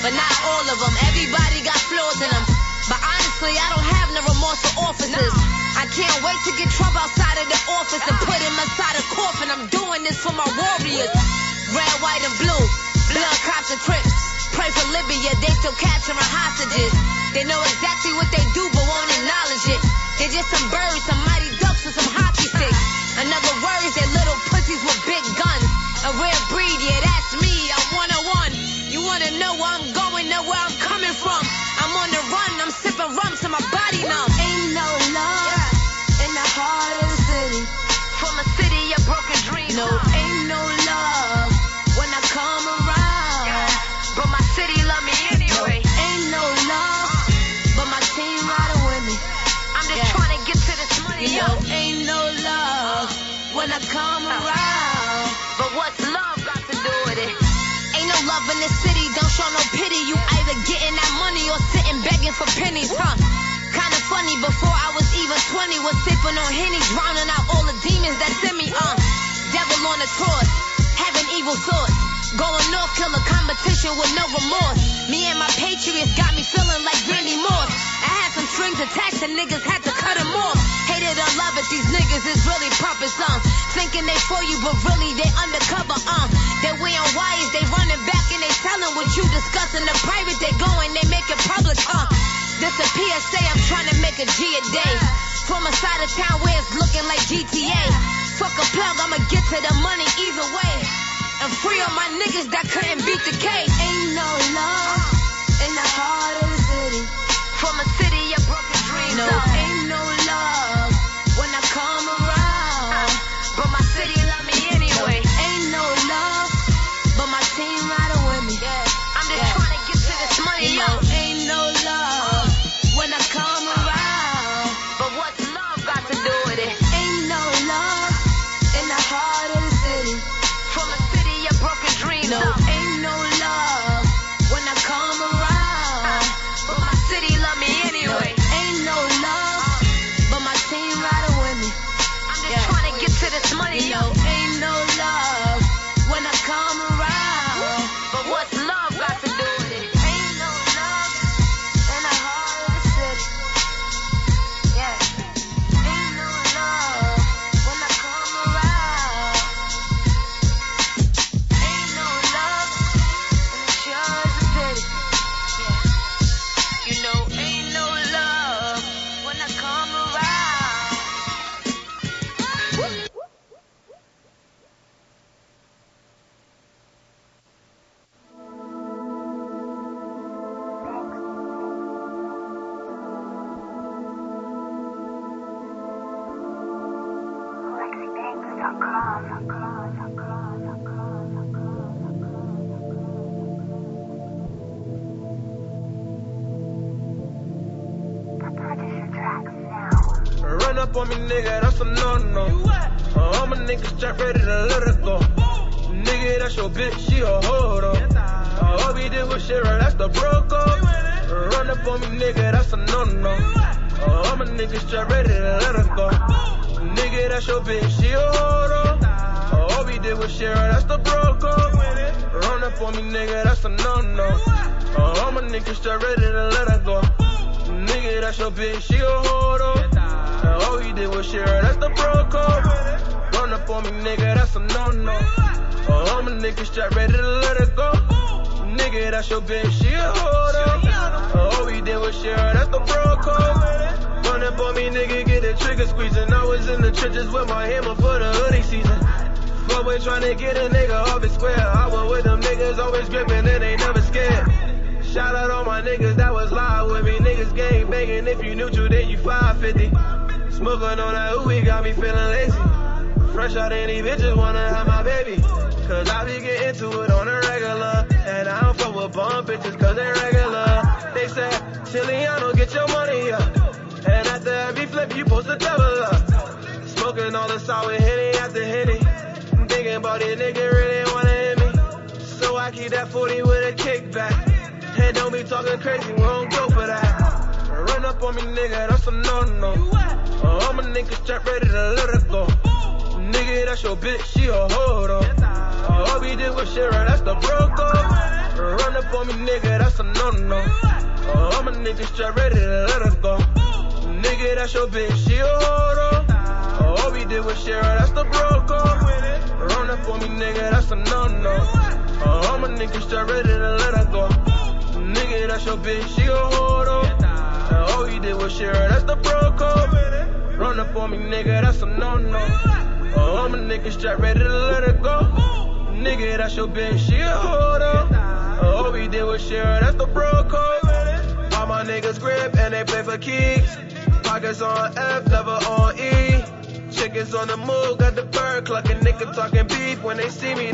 But not all of them, everybody got flaws in them. But honestly, I don't have no remorse for officers. I can't wait to get Trump outside of the office and put him inside a coffin. I'm doing this for my warriors. Red, white, and blue. Blood, cops, and crips. Pray for Libya, they still capturing hostages. They know exactly what they do, but won't acknowledge it. They're just some birds, some mighty from. Sipping on Henny, drowning out all the demons that's in me, uh. Devil on the cross, having evil thoughts. Going off, kill a competition with no remorse. Me and my patriots got me feeling like Randy Moss. I had some strings attached and niggas had to cut them off. Hated or love it, these niggas is really puppets, uh. Thinking they for you, but really they undercover, uh. They wearing wires, they running back and they telling what you discussing. The private, they going, they make it public, uh. This a PSA, I'm trying to make a G a day. From a side of town where it's looking like GTA. Fuck a plug, I'ma get to the money either way. And free all my niggas that couldn't beat the case. Ain't no love in the heart of the city. From a city of broken dreams. No,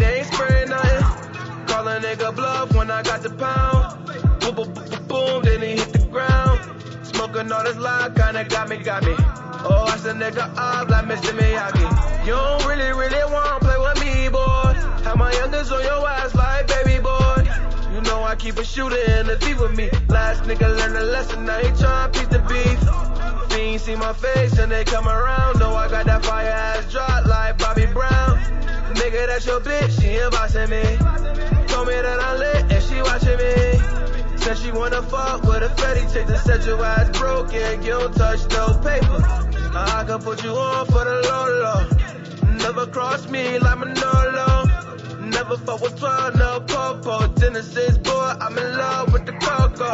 ain't spraying nothing. Call a nigga bluff when I got the pound. Boom, boom, boom, boom, then he hit the ground. Smoking all this loud, kinda got me, got me. Oh, I said nigga up like Mr. Miyagi. You don't really, really wanna play with me, boy. Have my youngers on your ass like baby boy. You know I keep a shooter in the deep with me. Last nigga learned a lesson, now he tryna piece the beef. Fiends see my face and they come around. Know I got that fire ass drop like Bobby Brown. Nigga, that's your bitch, she ain't bossing me. Told me that I'm lit and she watching me. Said she wanna fuck with a fatty chick that said your ass broke and you don't touch no paper. I can put you on for the low low. Never cross me like Manolo. Never fuck with 12, no popo. Genesis boy, I'm in love with the coco.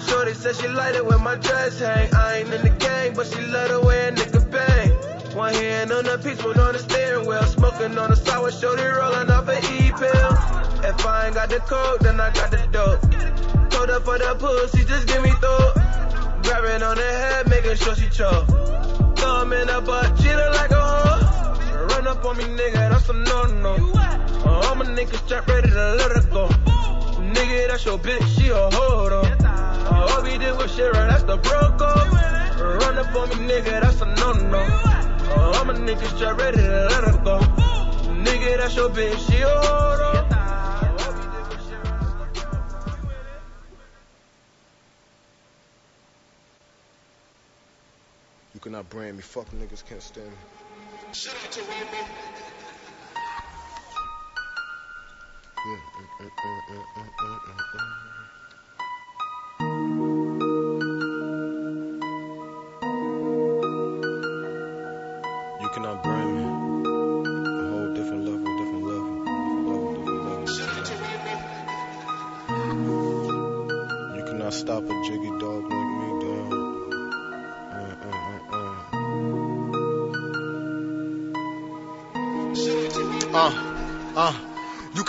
Shorty said she like it when my dress hang. I ain't in the gang, but she love the way a nigga bang. One hand on the piece, one on the steering wheel. Smoking on the sour, shorty rolling off an E-pill. If I ain't got the coke, then I got the dope. Told her for the pussy, just give me throat. Grabbing on the head, making sure she choke. Thumb in her butt, her like a hoe. Run up on me, nigga, that's a no-no. Uh, all my niggas strap ready to let her go. Nigga, that's your bitch, she a hold on. Uh, all we did was shit, right? that's the bro code. Run up on me, nigga, that's a no-no. Ready to let her go. Nigga, that's your bitch, she. You cannot brand me. Fuck niggas can't stand me. Shout out to Rambo. Mm, mm, mm, mm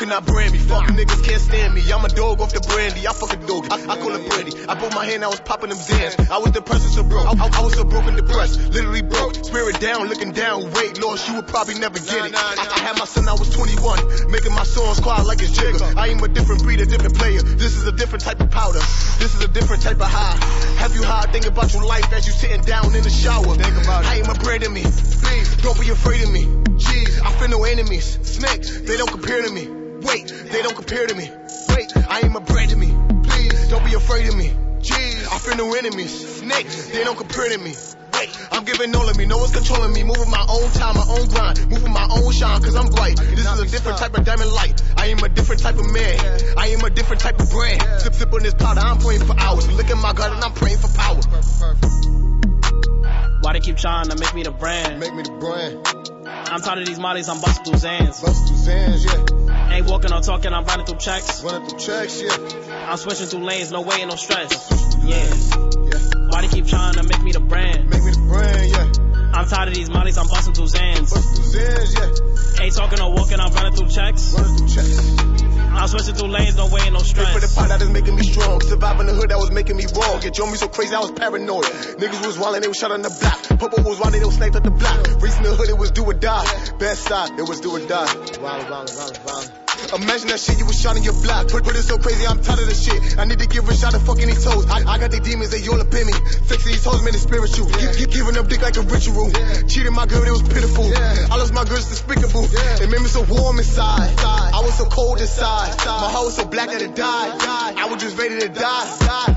You cannot brand me, fuck niggas can't stand me. I'm a dog off the brandy, I fuck a dog. I, I call it brandy. I broke my hand, I was popping them Zans. I was depressed and so broke. I, I was so broken, depressed, literally broke. Spirit down, looking down, weight loss, you would probably never get it. I, I had my son, I was 21, making my songs quiet like it's Jigger. I am a different breed, a different player. This is a different type of powder. This is a different type of high. Have you high? Think about your life as you sitting down in the shower. Think about it. I ain't a brand of me. Please, don't be afraid of me. Jeez, I feel no enemies. Snakes, they don't compare to me. Wait, they don't compare to me. Wait, I ain't a brand to me. Please, don't be afraid of me. Jeez, I feel no enemies. Snakes, they don't compare to me. wait. I'm giving all of me, no one's controlling me. Moving my own time, my own grind. Moving my own shine, cause I'm bright. This is a different type of diamond light. I am a different type of man. I am a different type of brand. Sip, sip on this powder, I'm praying for hours. Look at my God and I'm praying for power. Why they keep trying to make me the brand? Make me the brand. I'm tired of these mollies, I'm through Zans. Bust through Zans, yeah. Ain't walking or talking, I'm running through checks. Running through checks, yeah. I'm switching through lanes, no weight, no stress. Yeah. Yeah. Why they keep trying to make me the brand? Make me the brand, yeah. I'm tired of these mollies, I'm busting through Zans. Bust through Zans, yeah. Ain't talking or walking, I'm running through checks. Running through checks. I'm switching through lanes, no weight, no Straight for the stress. pot that is making me strong. Surviving the hood that was making me wrong. Get drove me so crazy I was paranoid. Niggas was wildin', they was shot on the block. Papa was wildin', they was sniped at the block. Racing the hood, it was do or die. Best side, it was do or die. Wildin', wildin', wildin', wildin'. Imagine that shit you was shot in your block. Put, put it so crazy, I'm tired of this shit. I need to give a shot of fucking these toes. I, I got the demons, they all up in me. Fixing these hoes, man, it's spiritual. Gi- gi- giving them dick like a ritual. Cheating my girl, it was pitiful. I lost my girl, it's despicable. It made me so warm inside. I was so cold inside. My heart was so black that it died. I was just ready to die.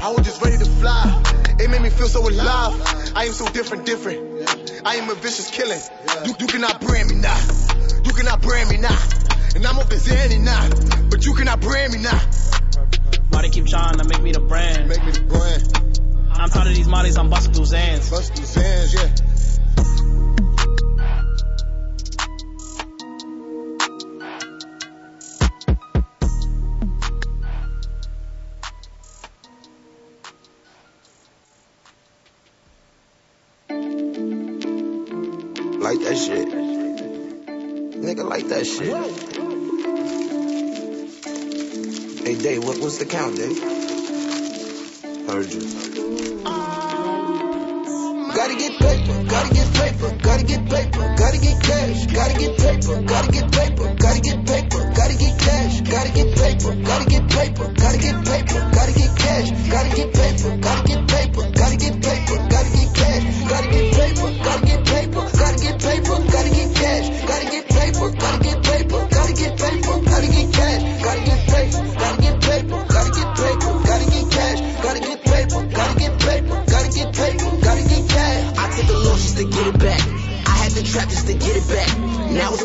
I was just ready to fly. It made me feel so alive. I am so different, different. I am a vicious killing. You, you cannot brand me now. You cannot brand me now. And I'm off the Zanny now. But you cannot brand me now. Why they keep trying to make me the brand? Make me the brand. I'm tired of these mollies, I'm busting through Zans. Bust through Zans, yeah. Like that shit. Nigga, like that shit. Dave, what, what's the count, Dave? Heard you. Gotta get paper, gotta get paper, gotta get paper, gotta get cash, gotta get paper, gotta get paper, gotta get paper, gotta get cash, gotta get paper, gotta get paper, gotta get paper, gotta get cash, gotta get paper, gotta get paper, gotta get paper, gotta get cash, gotta get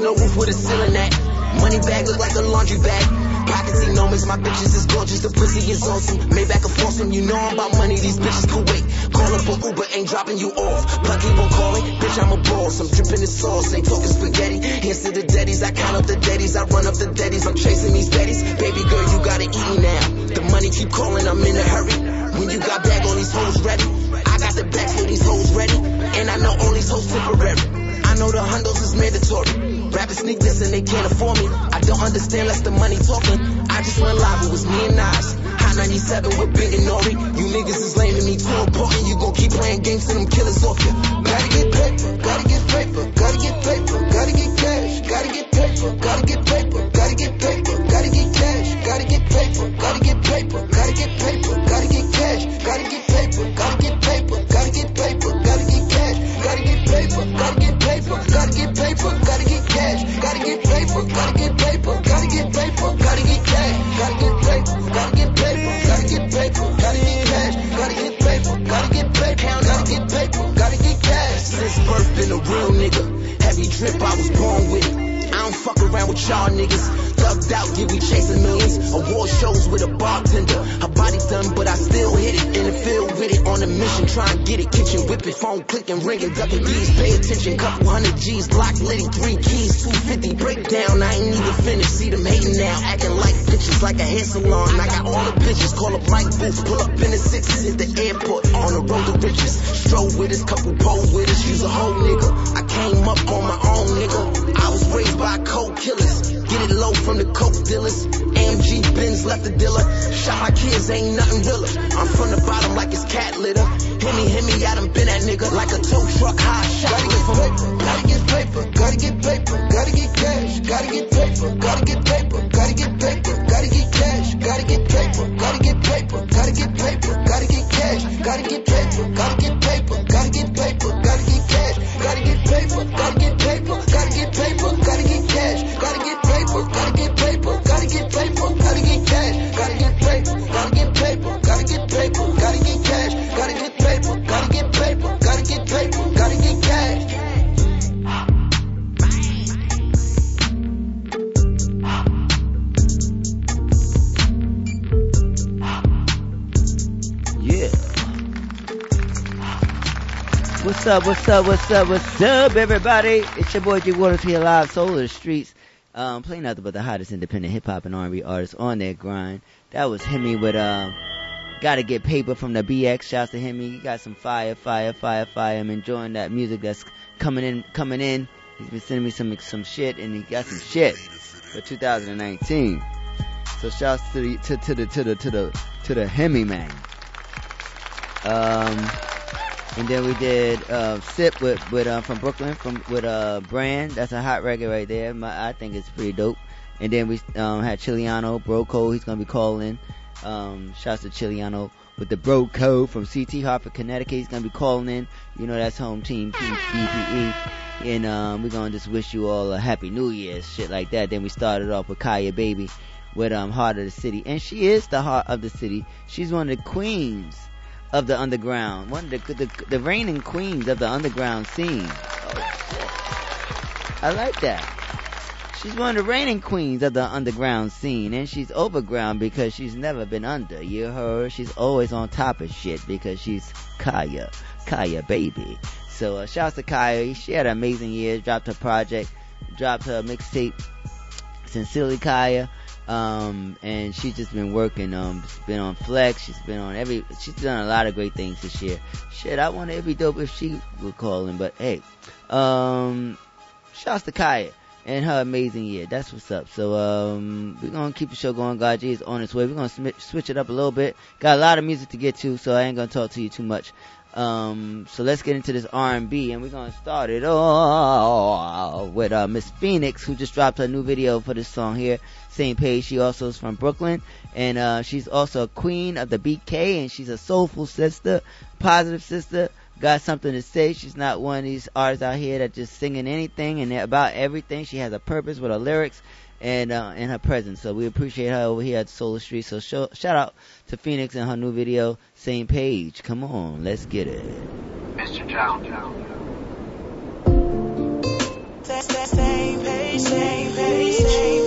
no roof with a ceiling at. Money bag look like a laundry bag. Pockets enormous, my bitches is gorgeous, the pussy is awesome. Maybach a foursome, you know I'm about money, these bitches can wait. Call up for Uber, ain't dropping you off. But keep on calling, bitch, I'm a boss. I'm dripping in sauce, ain't talking spaghetti. Hands to the daddies, I count up the daddies, I run up the daddies, I'm chasing these daddies. Baby girl, you gotta eat me now. The money keep calling, I'm in a hurry. When you got back, all these hoes ready. I got the back for these hoes ready. And I know all these hoes temporary. I know the hundos is mandatory. Rappers sneak this and they can't afford me. I don't understand less the money talking. I just went live, it was me and Nas. Hot 97 with Big and Nori. You niggas is lame and me too important. You gon' keep playing games till them killers off you. Gotta get paper, gotta get paper, gotta get paper, gotta get cash, gotta get paper, gotta get paper, gotta get paper, gotta get cash, gotta get paper, gotta get paper, gotta get paper, gotta get cash, gotta get paper, paper, gotta get paper, gotta get paper, gotta get cash, gotta get paper, gotta get paper, gotta get cash, gotta get paper, gotta get paper, gotta get cash. Since birth been a real nigga, heavy drip, I was born with it. Don't fuck around with y'all niggas. Thugged out, yeah, we chasing millions. Award shows with a bartender. Her body done, but I still hit it. In the field with it, on a mission, try and get it. Kitchen whipping, phone clicking, ringing, ducking D's. Pay attention, couple hundred G's. Block litty, three keys, 250 breakdown. I ain't even finished. See them hating now, acting like bitches, like a hair salon. I got all the bitches, call up Mike Booth. Pull up in the sixes, hit the airport. On the road to riches. Stroll with us, couple pole with us. Use a whole nigga. I came up on my own nigga. Was raised by cold killers. Get it low from the coke dealers. AMG Benz left the dealer. Shot my kids, ain't nothing realer. I'm from the bottom like it's cat litter. Hit me, hit me, I done been that nigga like a tow truck high shot. Gotta get paper, gotta get paper, gotta get paper, gotta get cash, gotta get paper, gotta get paper, gotta get paper, gotta get cash, gotta get paper, gotta get paper, gotta get paper, gotta get cash, gotta get paper, gotta get paper, gotta get paper, gotta get cash, gotta get paper, gotta get cash, What's up? What's up? What's up? What's up, everybody? It's your boy G Waters here live, Soul of the Streets. Um, playing nothing but the hottest independent hip hop and R&B artists on their grind. That was Hemi with um, Gotta Get Paper from the BX. Shouts to Hemi. He got some fire, fire, fire, fire. I'm enjoying that music that's coming in, coming in. He's been sending me some some shit, and he got some shit for 2019. So shouts to the to, to the to the to the to the Hemi man. Um, and then we did uh, Sip with with uh, from Brooklyn from with uh Brand. That's a hot record right there. My, I think it's pretty dope. And then we um, had Chiliano Bro Code. He's gonna be calling. Um, shouts to Chiliano with the Bro Code from CT Hartford, Connecticut. He's gonna be calling in. You know that's home team BPE. And um, we're gonna just wish you all a happy New Year, shit like that. Then we started off with Kaya Baby with um Heart of the City, and she is the heart of the city. She's one of the queens of the underground, one of the the, the reigning queens of the underground scene. Oh I like that. She's one of the reigning queens of the underground scene, and she's overground because she's never been under. You heard? She's always on top of shit because she's Kaya, Kaya baby. So uh, shouts to Kaya. She had an amazing year. Dropped her project, dropped her mixtape. Sincerely Kaya. Um, and she's just been working. Um, she's been on Flex. She's been on every. She's done a lot of great things this year. Shit, I want be dope if she would call in, but hey, um, shouts to Kaya and her amazing year. That's what's up. So um, we're gonna keep the show going. God G is on its way. We're gonna sm- switch it up a little bit. Got a lot of music to get to, so I ain't gonna talk to you too much. Um, so let's get into this R&B, and we're gonna start it all with uh, Miss Phoenix, who just dropped her new video for this song here. Same page. She also is from Brooklyn, and uh, she's also a queen of the BK, and she's a soulful sister, positive sister. Got something to say. She's not one of these artists out here that just singing anything and about everything. She has a purpose with her lyrics and uh, and her presence. So we appreciate her over here at Solar Street. So show, shout out to Phoenix and her new video, Same Page. Come on, let's get it. Mr. Town. Same page, same page, same page,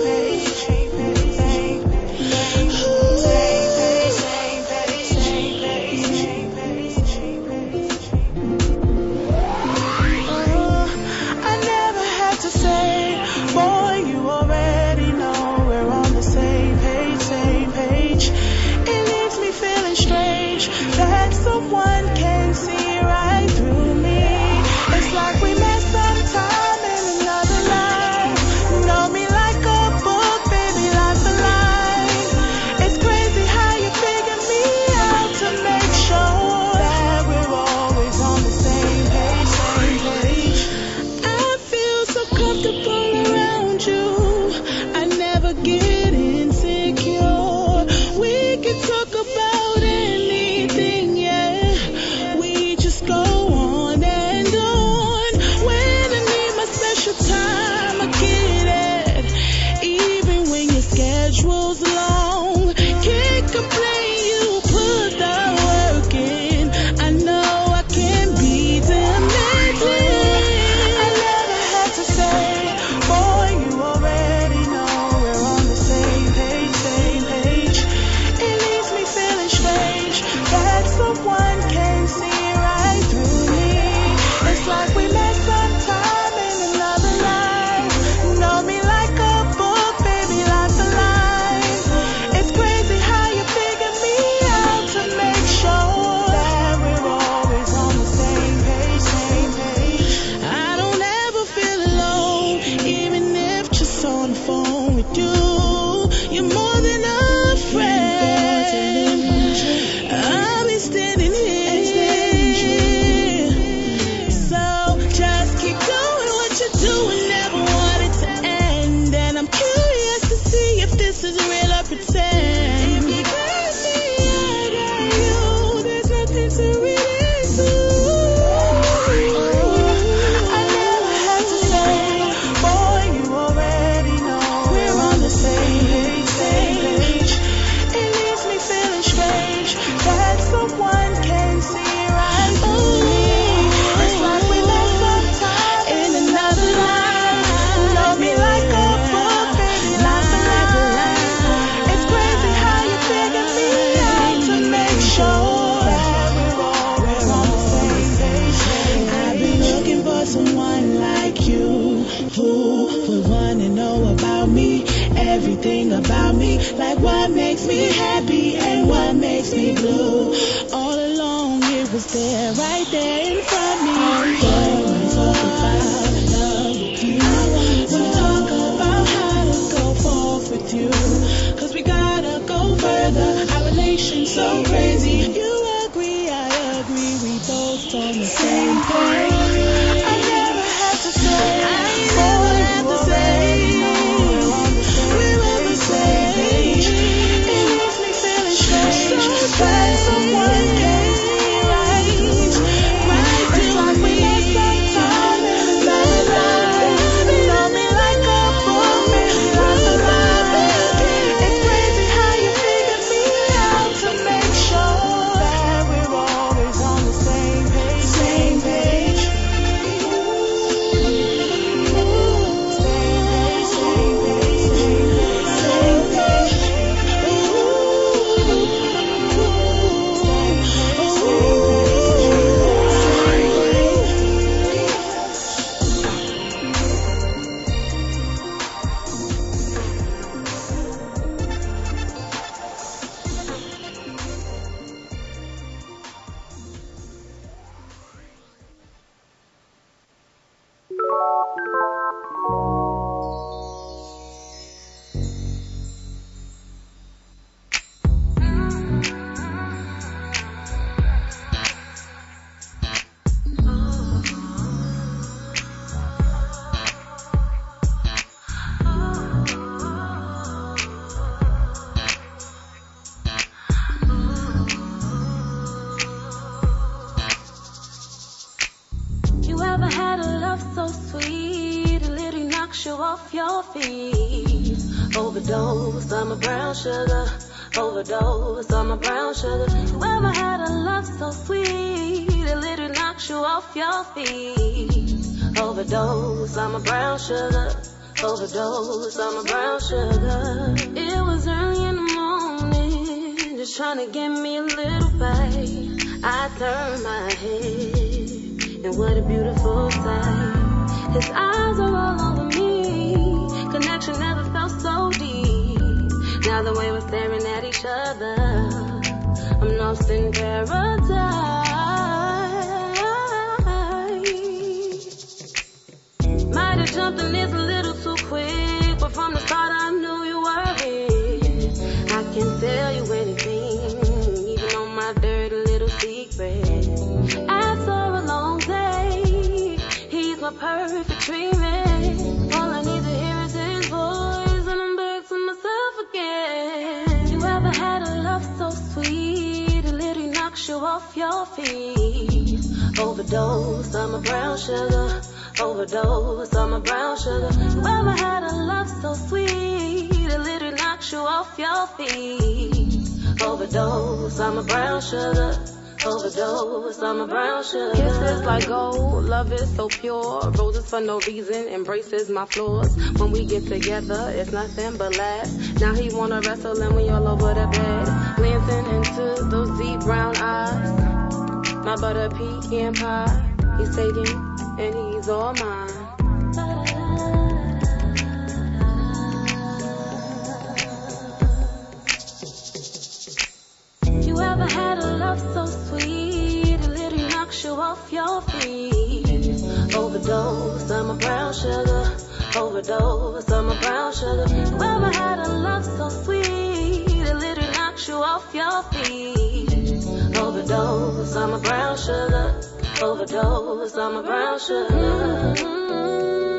summer brown sugar. Kisses like gold, love is so pure. Roses for no reason, embraces my flaws. When we get together, it's nothing but laughs. Now he wanna wrestle and we all over the bed. Glancing into those deep brown eyes. My butter pecan pie, he's taking and he's all mine. sugar. Grab my hand love so sweet. It literally knocked you off your feet. Overdose on my brown sugar. Overdose on my brown sugar. Mm -hmm.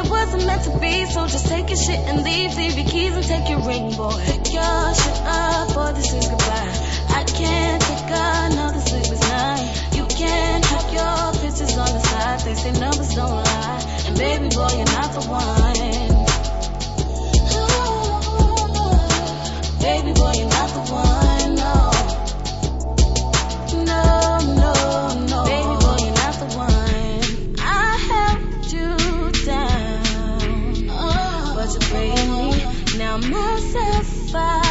it wasn't meant to be, so just take your shit and leave. Leave your keys and take your ring, boy. Pick your shit up, boy, this is goodbye. I can't take another sleepless night. You can't have your pictures on the side. They say numbers don't lie, and baby boy, you're not the one. Ooh, baby boy, you. fire.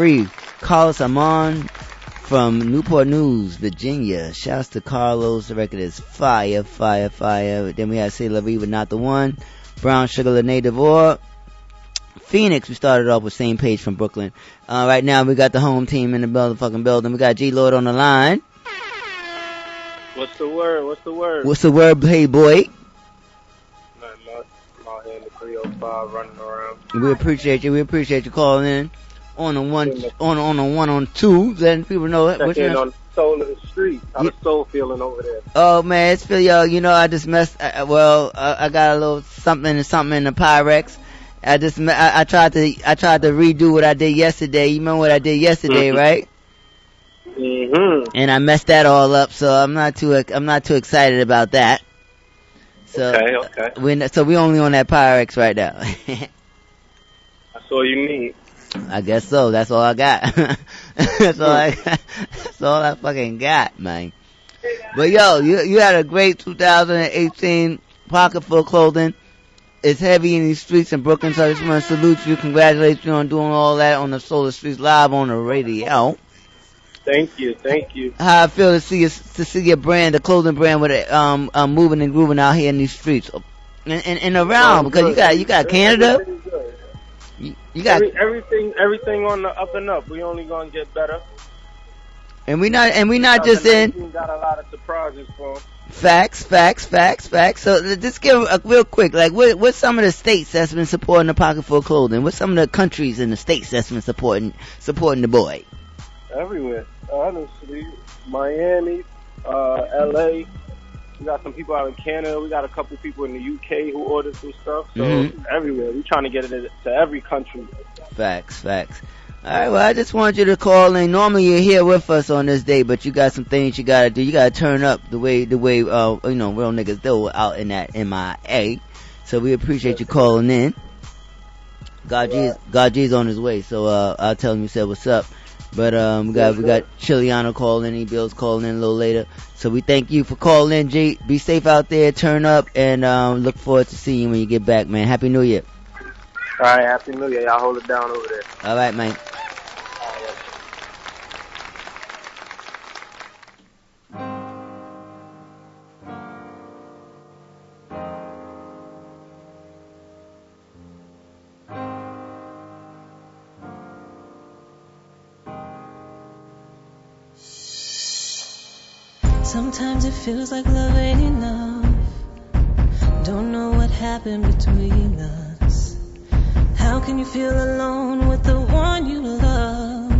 Free. Carlos Amon from Newport News, Virginia. Shouts to Carlos. The record is fire, fire, fire. Then we had Say La Riva, Not the One. Brown Sugar, La Native Or. Phoenix, we started off with same page from Brooklyn. Uh, right now we got the home team in the building, fucking building. We got G Lord on the line. What's the word? What's the word? What's the word, hey boy? Nothing much. I'm out here in the 305 running around. We appreciate you. We appreciate you calling in on a one, on on a one on two, letting people know what Check you in on Soul of the Street. How the soul feeling over there? Oh man, it's feel yo. You know, I just messed. Uh, well, uh, I got a little something and something in the Pyrex. I just I, I tried to I tried to redo what I did yesterday. You remember what I did yesterday, Mhm. right? Mm-hmm. And I messed that all up, so I'm not too I'm not too excited about that. So Okay, okay. we so we only on that Pyrex right now. That's all you need. I guess so. That's all I got. that's all I. got. That's all I fucking got, man. But yo, you you had a great 2018 pocket full of clothing. It's heavy in these streets in Brooklyn, so I just want to salute you, congratulate you on doing all that on the Solar Streets live on the radio. Thank you, thank you. How I feel to see your, to see your brand, the clothing brand, with it um, um moving and grooving out here in these streets and, and, and around because you got you got Canada. You, got Every, everything, everything on the up and up. We only gonna get better. and we not and we not just in Got a lot of surprises for. Facts, facts, facts, facts. So just give a real quick, like what what's some of the states that's been supporting the pocket full of clothing? What's some of the countries in the states that's been supporting supporting the boy? everywhere. Honestly, Miami, uh, L.A. We got some people out in Canada. We got a couple people in the UK who ordered some stuff. So Mhm. everywhere, we're trying to get it to every country. Facts, facts. All right, well, I just want you to call in. Normally you're here with us on this day, but you got some things you gotta do. You gotta turn up the way the way uh you know real niggas do out in that MIA. So we appreciate you calling in. God G's God G's on his way, so uh I'll tell him you said what's up. But um we got we got Chiliano calling in, Bill's calling in a little later. So we thank you for calling in, G. Be safe out there, turn up, and um look forward to seeing you when you get back, man. Happy New Year. All right, Happy New Year. Y'all hold it down over there. All right, man. Sometimes it feels like love ain't enough. Don't know what happened between us. How can you feel alone with the one you love?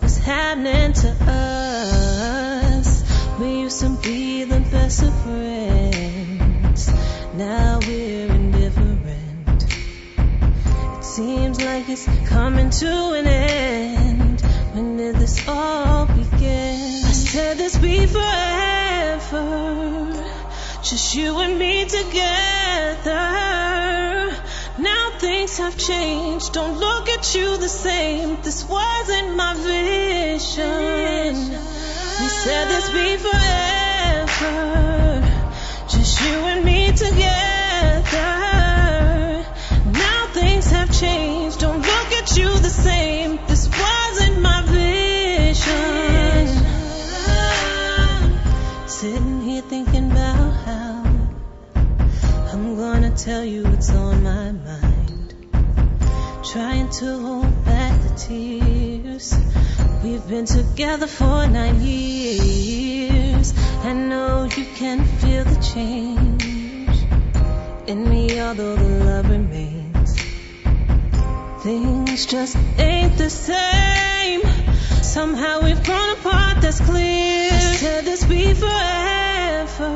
What's happening to us? We used to be the best of friends. Now we're indifferent. It seems like it's coming to an end. When did this all begin? Said this be forever. Just you and me together. Now things have changed. Don't look at you the same. This wasn't my vision. We said this be forever. Just you and me together. Now things have changed. Don't look at you the same. Sitting here thinking about how I'm gonna tell you what's on my mind. Trying to hold back the tears. We've been together for nine years. I know you can feel the change in me, although the love remains. Things just ain't the same. Somehow we've grown apart, that's clear. I said this be forever.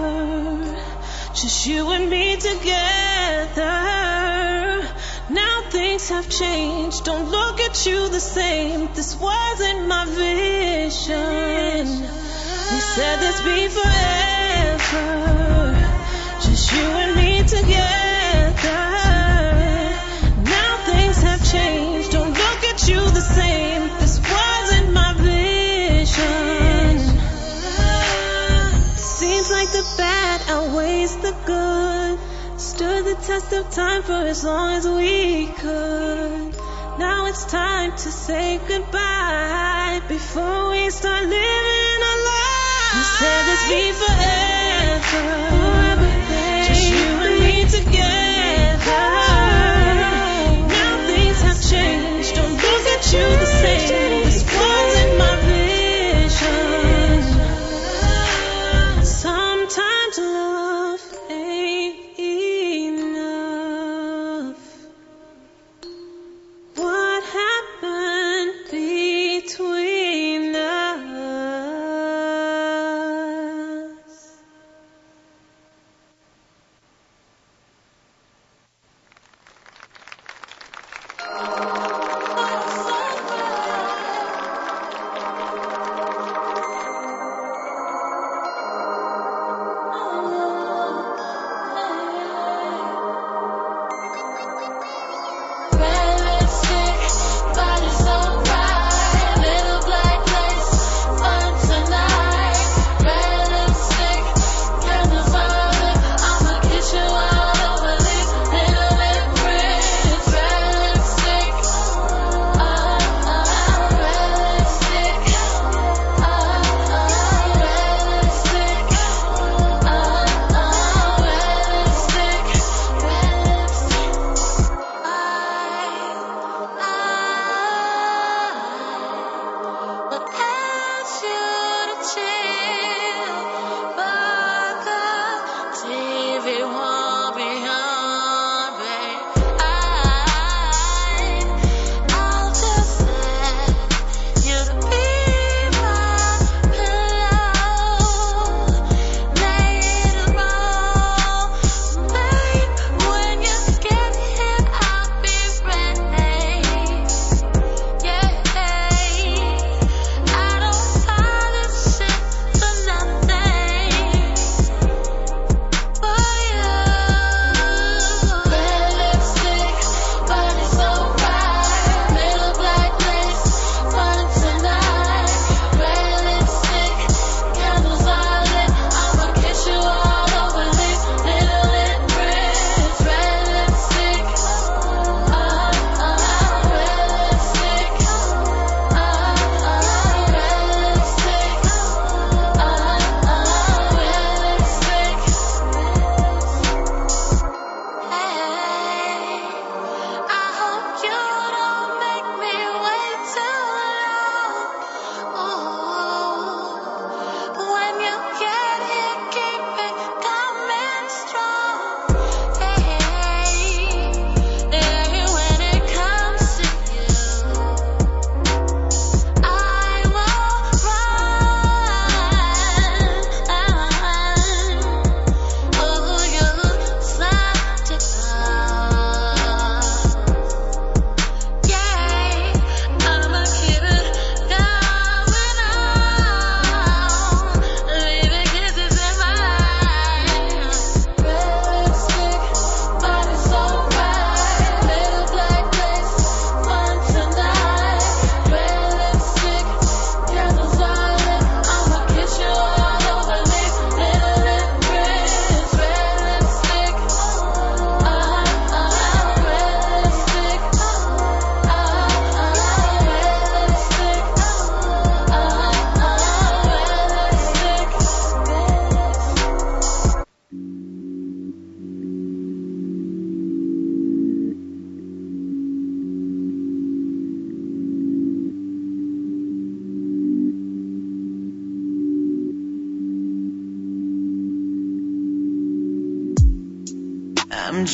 Just you and me together. Now things have changed. Don't look at you the same. This wasn't my vision. We said this be forever. Just you and me together. The same. This wasn't my vision. Seems like the bad outweighs the good. Stood the test of time for as long as we could. Now it's time to say goodbye before we start living our lives. You said this be forever, forever, you the same.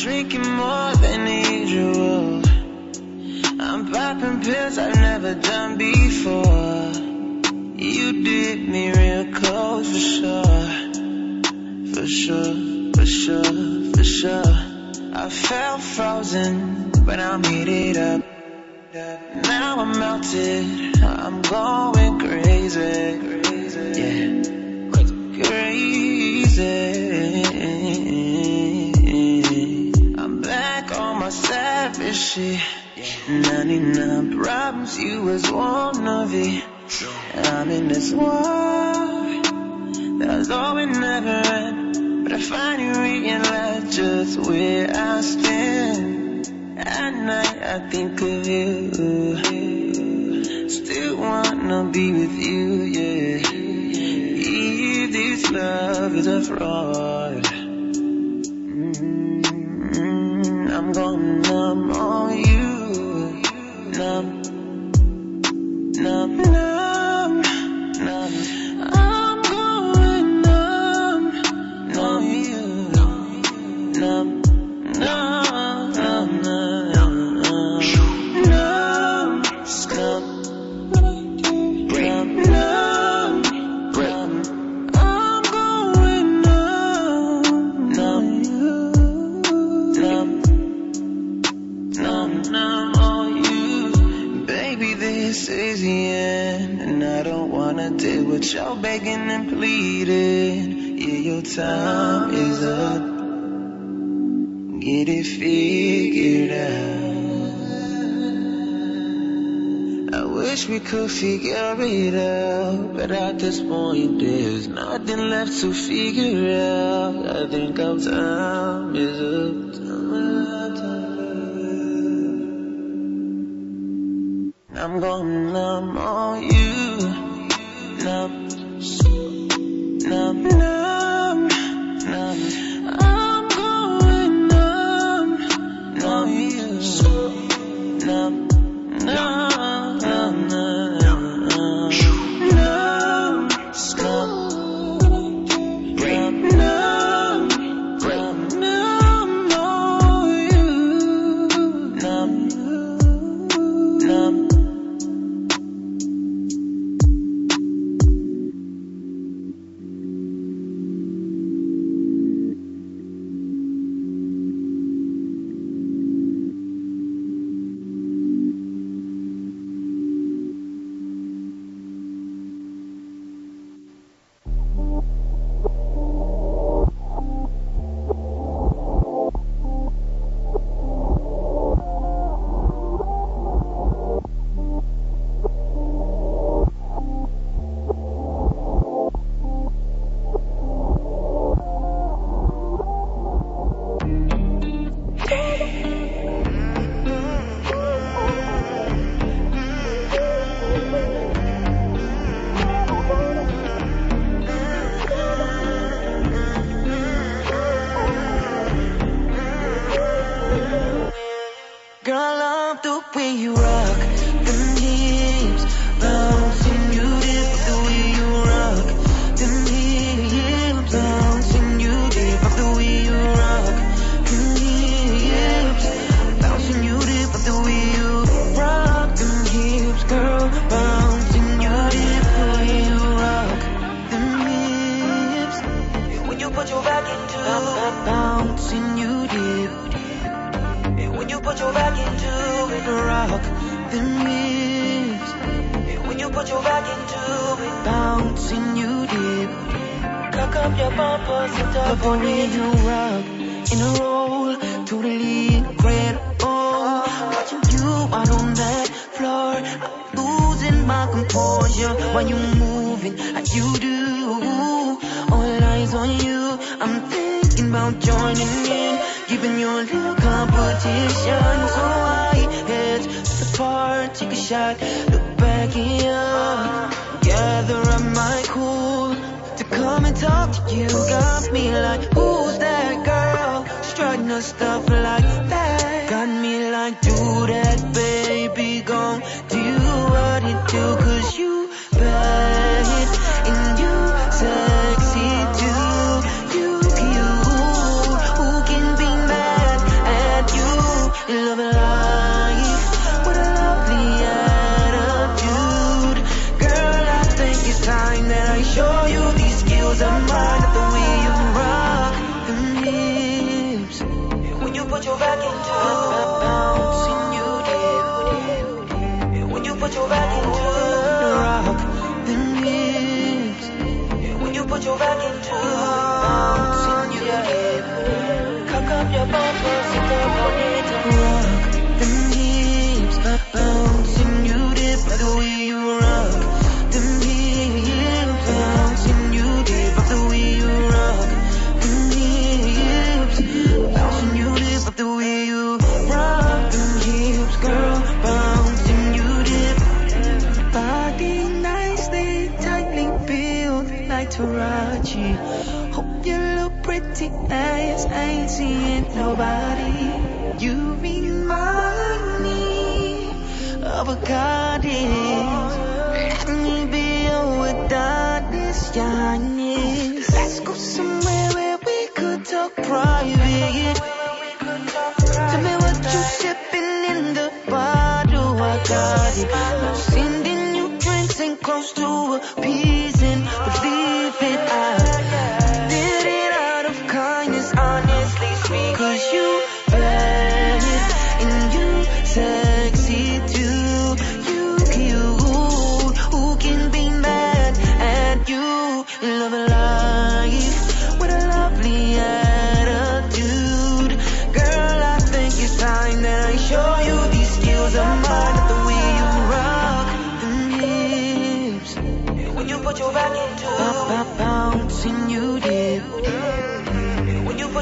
Drinking more than usual. I'm popping pills I've never done before. You did me real close for sure. For sure, for sure, for sure. I felt frozen, but I'm heated up. Now I'm melted, I'm going crazy. Yeah, crazy. savage shit. Yeah. 99 problems, you was one of it. I'm in this war that though it never end, but I finally realize just where I stand. At night I think of you, still wanna be with you, yeah. If this love is a fraud. I'm going numb on you. Numb, numb. begging and pleading. Yeah, your time is up. Get it figured out. I wish we could figure it out, but at this point there's nothing left to figure out. I think our time is up. I'm gonna numb on you, numb. I'm going numb, No you, numb.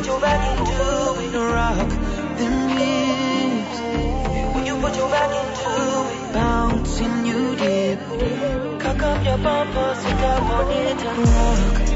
Put your back into it, rock them hips. When you put your back into it, bounce and you dip. Cock up your bumper, sit up on it and rock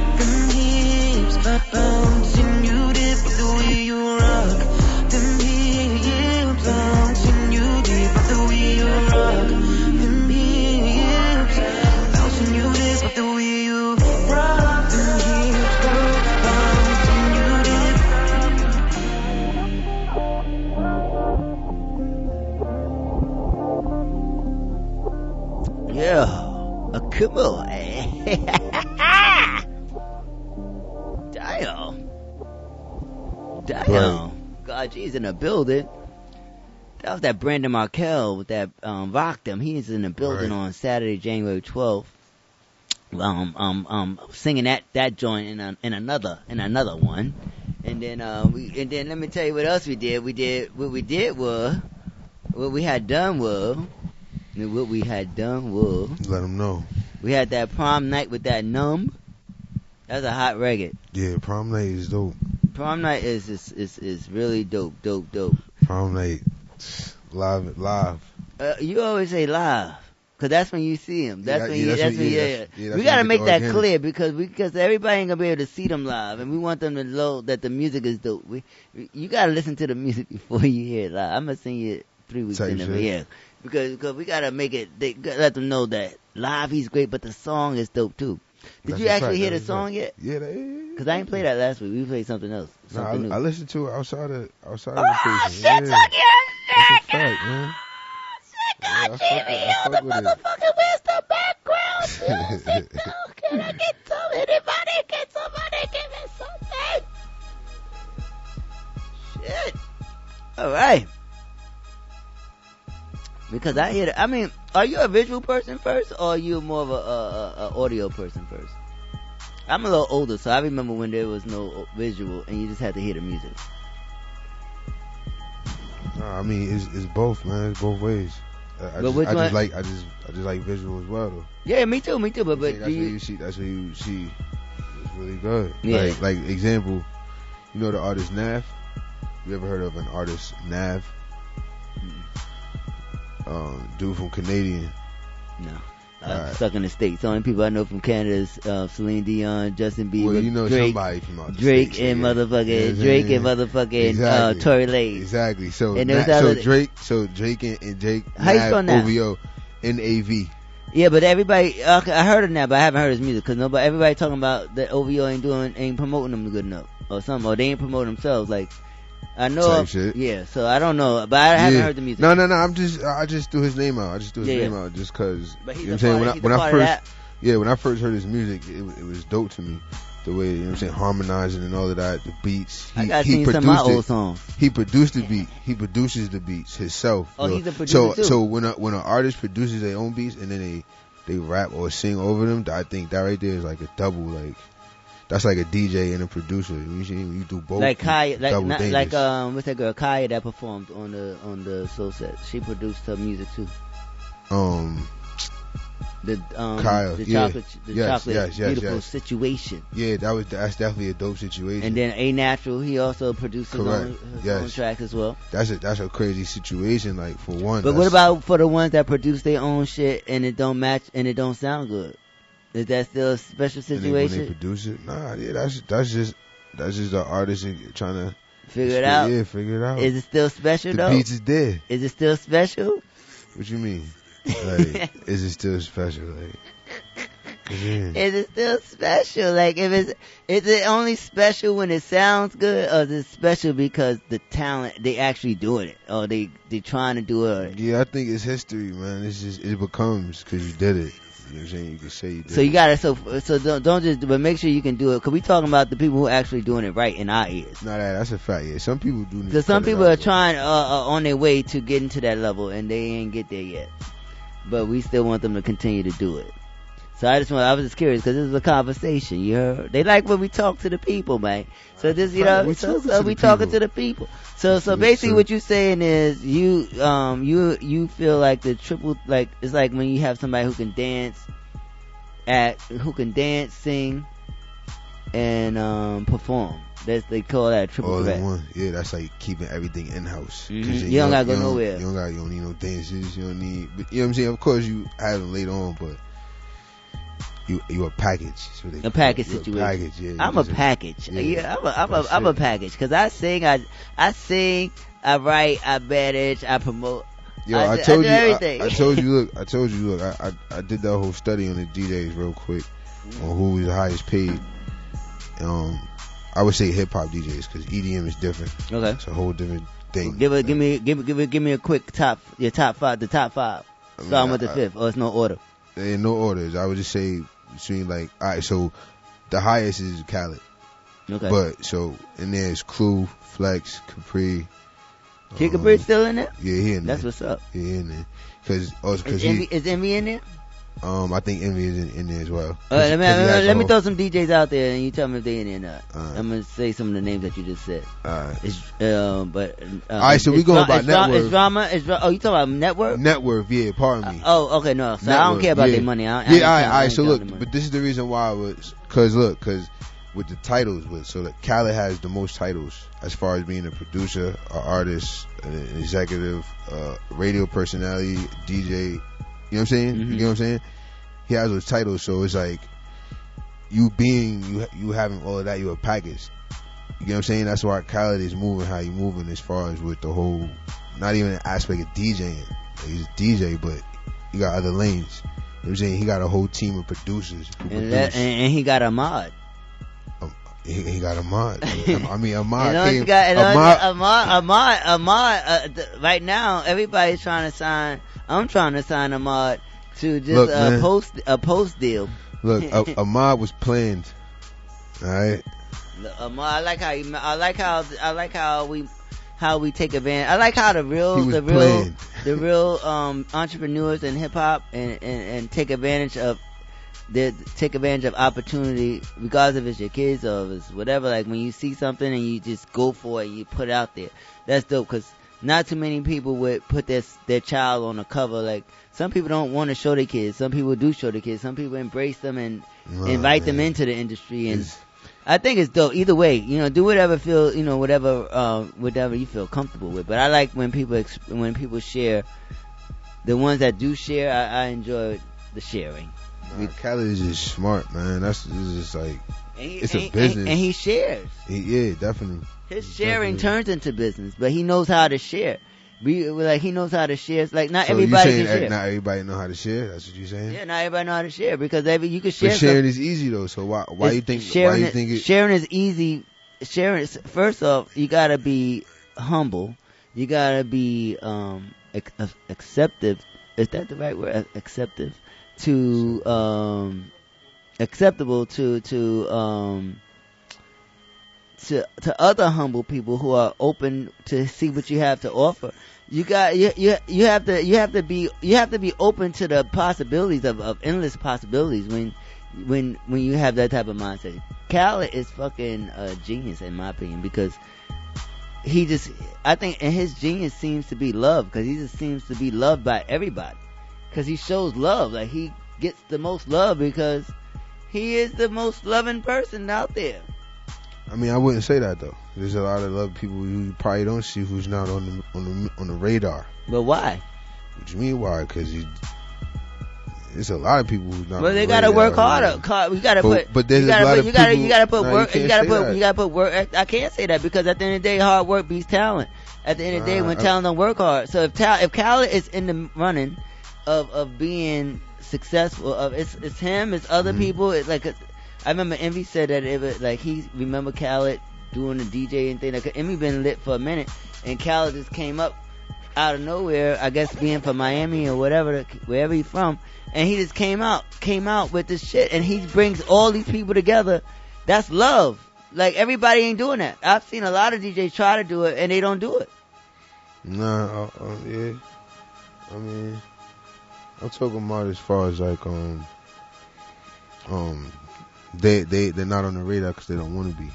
Damn. God, he's in the building. That was that Brandon Markell with that um them. He's in the building Right. on Saturday, January twelfth. Um, um, um, singing that that joint in a, in another in another one, and then uh we and then let me tell you what else we did. We did what we did was what we had done was what we had done was Let them know. we had that prom night with that numb. That's a hot record. Yeah, prom night is dope. Prom night is is is, is really dope, dope, dope. Prom night, live, live. Uh, you always say live, cause that's when you see him. That's Yeah, when yeah, you, that's that's when- yeah, yeah, yeah, We gotta make that clear because we because everybody ain't gonna be able to see them live, and we want them to know that the music is dope. We, you gotta listen to the music before you hear it live. I'm gonna sing you three weeks Type in the yeah, because because we gotta make it. They gotta let them know that live he's great, but the song is dope too. Did That's you actually fact, hear the song yet? Yeah, Cause I ain't played that last week. We played something else. Something I, I new. listened to it outside of outside Oh, of the station. yeah. That's a fact, man. Yeah, I fuck with, I fuck with it. Where's the background music? Can I get some? Anybody? Can somebody give me something? Shit. All right. Because I hear. The, I mean, are you a visual person first, or are you more of a, a, a, audio person first? I'm a little older, so I remember when there was no visual, and you just had to hear the music. Nah, I mean, it's it's both, man. It's both ways. I, I, But just, I just like I just I just like visual as well though. Yeah, me too, me too. But but that's you? what you see. That's what you see. It's really good. Yeah. Like like example, you know the artist Nav. You ever heard of an artist Nav? Um, dude from Canadian. No. I'm Alright. stuck in the states. The only people I know from Canada is uh, Celine Dion, Justin Bieber, Well, you know Drake, somebody from out the Drake States, and yeah. motherfucking Yeah, Drake and motherfucking Exactly. uh, Tory Lanez. Exactly. So And Na- so other- Drake, so Drake and, and Jake How you spell Nav? OVO, N A V. Yeah, but everybody, I heard it now, but I haven't heard his music because nobody, everybody talking about that OVO ain't doing, ain't promoting them good enough or something, or they ain't promoting themselves. Like, I know, Type of- shit. yeah. So I don't know, but I haven't Yeah. heard the music. No, no, no. I'm just, I just threw his name out. I just threw his Yeah, name out just cause. But he's you know a what I'm saying? part- When I, when I first, that. yeah, when I first heard his music, it, it was dope to me. The way, you know what I'm saying, harmonizing and all of that, the beats. I He, gotta he sing some of produced my old songs. He produced the beat. He produces the beats himself. Oh, So- he's a producer So, too. so when a, when an artist produces their own beats and then they, they rap or sing over them, I think that right there is like a double, like, that's like a DJ and a producer. You you do both. like Kaya, like not, like um, what's that girl Kaya that performed on the on the Soul Set? She produced her music too. um, The um, Kaya, the yeah. chocolate, the Yes, chocolate, yes, yes, beautiful situation. yeah, that was that's definitely a dope situation. And then A Natural, he also produced his own, his own track as well. that's a that's a crazy situation. Like for one, But what about for the ones that produce their own shit and it don't match and it don't sound good? Is that still a special situation? when they produce it, nah, yeah, that's that's just that's just the artist trying to Figure it out. Yeah, figure it out. Is it still special the though? beats is there. Is it still special? What you mean? Like, is it still special? Like, yeah. Is it still special? Like, if it's, is it only special when it sounds good, or is it special because the talent, they actually doing it, or they, they trying to do it? Yeah, I think it's history, man. It's just it becomes because you did it. You know what I'm saying? You can say you did. So you gotta, so, so don't, don't just, but make sure you can do it, cause we talking about the people who actually doing it right in our ears. Nah, that, that's a fact. Yeah, some people do. need Cause some people are trying, uh, uh, on their way to getting to that level, and they ain't get there yet. But we still want them to continue to do it. So I just want, I was just curious because this is a conversation. You heard? They like when we talk to the people, man. So this, you know, so, so we talking people. to the people. So, so basically what you're saying is you, um, you, you feel like the triple, like, it's like when you have somebody who can dance, act, who can dance, sing, and, um, perform. That's, they call that triple all threat. in one. Yeah, that's like keeping everything in house. Mhm. You don't gotta go nowhere. You don't got. You don't need no dances. You don't need. But you know what I'm saying. Of course, you have them later on, but you you a package. That's what they A package it. You situation. package. Yeah. I'm a package. yeah. Yeah, I'm a I'm a I'm a package because I sing, I I sing, I write, I manage, I promote. Yo, I, do- told do you. I. I told you. Look, I told you. Look, I, I I did that whole study on the DJs real quick on who was the highest paid. Um, I would say hip hop DJs because EDM is different. Okay. It's a whole different thing. Give it, give me, give give give me a quick top, your top five, the top five. I mean, Starting with I- the I- fifth, or it's no order. There ain't no orders. I would just say between like, all right, so the highest is Khaled. Okay. But so and there's Clue, Flex, Capri. Kid um, Capri still in there? Yeah, he in there. That's what's up. Yeah, he in there. Cause, oh, Is cause Envy, is Envy in there? Um, I think Envy is in, in there as well. All right, let me, let, let me throw some DJs out there and you tell me if they in there or not. Alright. I'm gonna say some of the names that you just said. Alright. It's, um, but, uh, Alright, so we going by it's dra- It's drama, it's dra- oh, you talking about network? Net worth, yeah, pardon me. Oh, okay, no. So I don't care about yeah. their money. I, I yeah, all right, all I right. So look, but this is the reason why I was, cause look, cause with the titles, with so like Khaled has the most titles as far as being a producer, an artist, an executive, uh, radio personality, DJ. You know what I'm saying? Mm-hmm. You know what I'm saying? He has those titles, so it's like you being you you having all of that, you're a package. You know what I'm saying? That's why Khaled is moving how he moving as far as with the whole, not even an aspect of DJing. He's a DJ, but he got other lanes. You know what I'm saying? He got a whole team of producers and, produce. that, and, and he got Ahmad. He, he got Ahmad. I mean, Ahmad know, came. got, and Ahmad, Ahmad, Ahmad, Ahmad, uh, th- right now, everybody's trying to sign, I'm trying to sign Ahmad to just Look, a man. post, a post deal. look, Ah- Ahmad was planned. All right. Ahmad, I like how you, I like how, I like how we, how we take advantage. I like how the real, the real, planned. the real, um, entrepreneurs in hip hop and, and, and take advantage of, they take advantage of opportunity, regardless if it's your kids or it's whatever. Like when you see something and you just go for it, and you put it out there. That's dope because not too many people would put their their child on a cover. Like some people don't want to show their kids. Some people do show their kids. Some people embrace them and Nah, invite them into the industry. And I think it's dope. Either way, you know, do whatever feel, you know, whatever, uh, whatever you feel comfortable with. But I like when people when people share. The ones that do share, I, I enjoy the sharing. Nah, Khaled is just smart, man. That's just like And he, it's and, a business. and he shares. He- yeah, definitely. His sharing Definitely. turns into business, but he knows how to share. We like he knows how to share. It's like not so everybody saying can share. not everybody know how to share? That's what you're saying? yeah, not everybody know how to share because every you can share. But sharing is easy though. So why why you think why you think it? sharing is easy? Sharing is first off, you gotta be humble. You gotta be um ac- ac- acceptive. Is that the right word? Ac- Acceptive to um acceptable to to um to to other humble people who are open to see what you have to offer. You got you you you have to you have to be you have to be open to the possibilities of, of endless possibilities when when when you have that type of mindset. Khaled is fucking a genius in my opinion because he just I think and his genius seems to be love because he just seems to be loved by everybody because he shows love like he gets the most love because he is the most loving person out there. I mean, I wouldn't say that though. There's a lot of other people who you probably don't see who's not on the on the on the radar. But why? What you mean why? Because you There's a lot of people who not. Well, they the gotta work harder. You gotta But- put. but there's you a gotta lot put, of you gotta, people- you gotta put you work. You, can't gotta put. that. You gotta put work. I can't say that because at the end of the day, hard work beats talent. At the end of the day, Nah, when I- talent don't work hard. So if tal- if Khaled is in the running of of being successful, of it's it's him, it's other Mm-hmm. people. It's like a, I remember Envy said that it was like he remember Khaled doing the DJ and thing. Like Envy been lit for a minute, and Khaled just came up out of nowhere. I guess being from Miami or whatever, wherever he's from, and he just came out, came out with this shit, and he brings all these people together. That's love. Like everybody ain't doing that. I've seen a lot of DJs try to do it, and they don't do it. Nah, uh, uh, yeah. I mean, I'm talking about as far as like um, um, they they they're not on the radar because they don't want to be.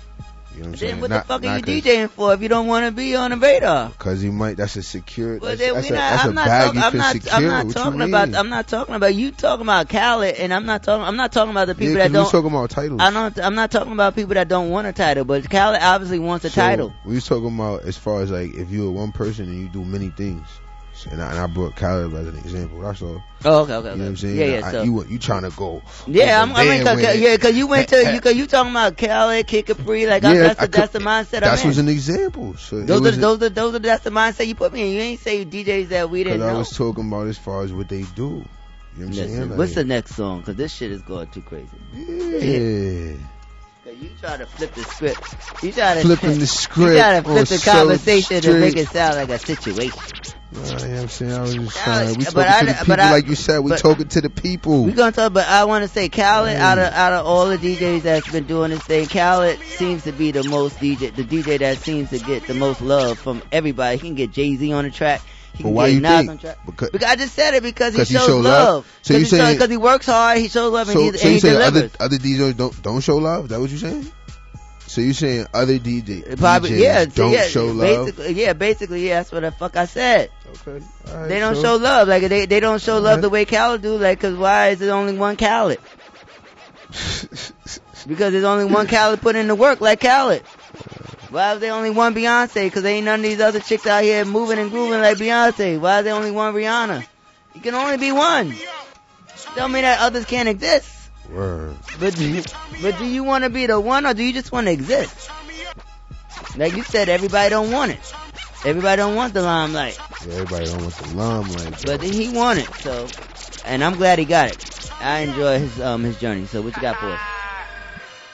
You know what I'm saying? Then what Not- the fuck are you DJing for if you don't want to be on the radar? Cause you might. That's a secure. Well, that's, then that's we a, not. that's I'm a not. bag Talk, you I'm can not. secure. I'm not What talking about. I'm not talking about you talking about Khaled, and I'm not talking. I'm not talking about the people yeah, that don't. talking about titles. I don't. I'm not talking about people that don't want a title, but Khaled obviously wants a So, title. We was talking about as far as like if you're one person and you do many things. And I, and I brought Khaled as an example. That's all. Oh, okay, okay, You know okay. what I'm saying? Yeah, yeah, I- so- you you trying to go? Yeah, I'm, I mean, cause, yeah, cause you went to you, cause you talking about Khaled, Kid Capri, like that's I the, that's the mindset That was an example. So Those are those are those are that's the mindset you put me in. You ain't say DJs that we because didn't I was talking about as far as what they do. You know what I'm saying? Like, what's the next song? Cause this shit is going too crazy. Yeah. Cause you try to flip the script. You try to Flipping the script. You try to flip the so conversation to make it sound like a situation. You know I'm saying? I was just trying. We talking I- to the people, I- like you said. We talking to the people. We gonna talk, but I want to say Khaled out of out of all the DJs that's been doing this thing, Khaled seems to be the most DJ, the DJ that seems to get the most love from everybody. He can get Jay Z on the track. He But can why get you Nas think? Because, Because I just said it because he shows show love? love. So you Because he, saying- 'cause he works hard, he shows love, and so, he, so and you he delivers. other other DJs don't don't show love? Is that what you saying? So you saying other DJ Probably, DJs yeah, don't yeah, show love? Basically, yeah, basically, yeah, that's what the fuck I said. Okay, Alright, they don't so- show love, like they they don't show love Alright. the way Khaled do, like, cause why is there only one Khaled? because there's only one Khaled put in the work like Khaled. Why is there only one Beyonce? Cause there ain't none of these other chicks out here moving and grooving like Beyonce. Why is there only one Rihanna? You can only be one. Tell me that others can't exist. Word. But do you, but do you want to be the one or do you just want to exist? Like you said, everybody don't want it. Everybody don't want the limelight, Yeah, everybody don't want the limelight. but he want it. So, and I'm glad he got it. I enjoy his um his journey. So what you got for us?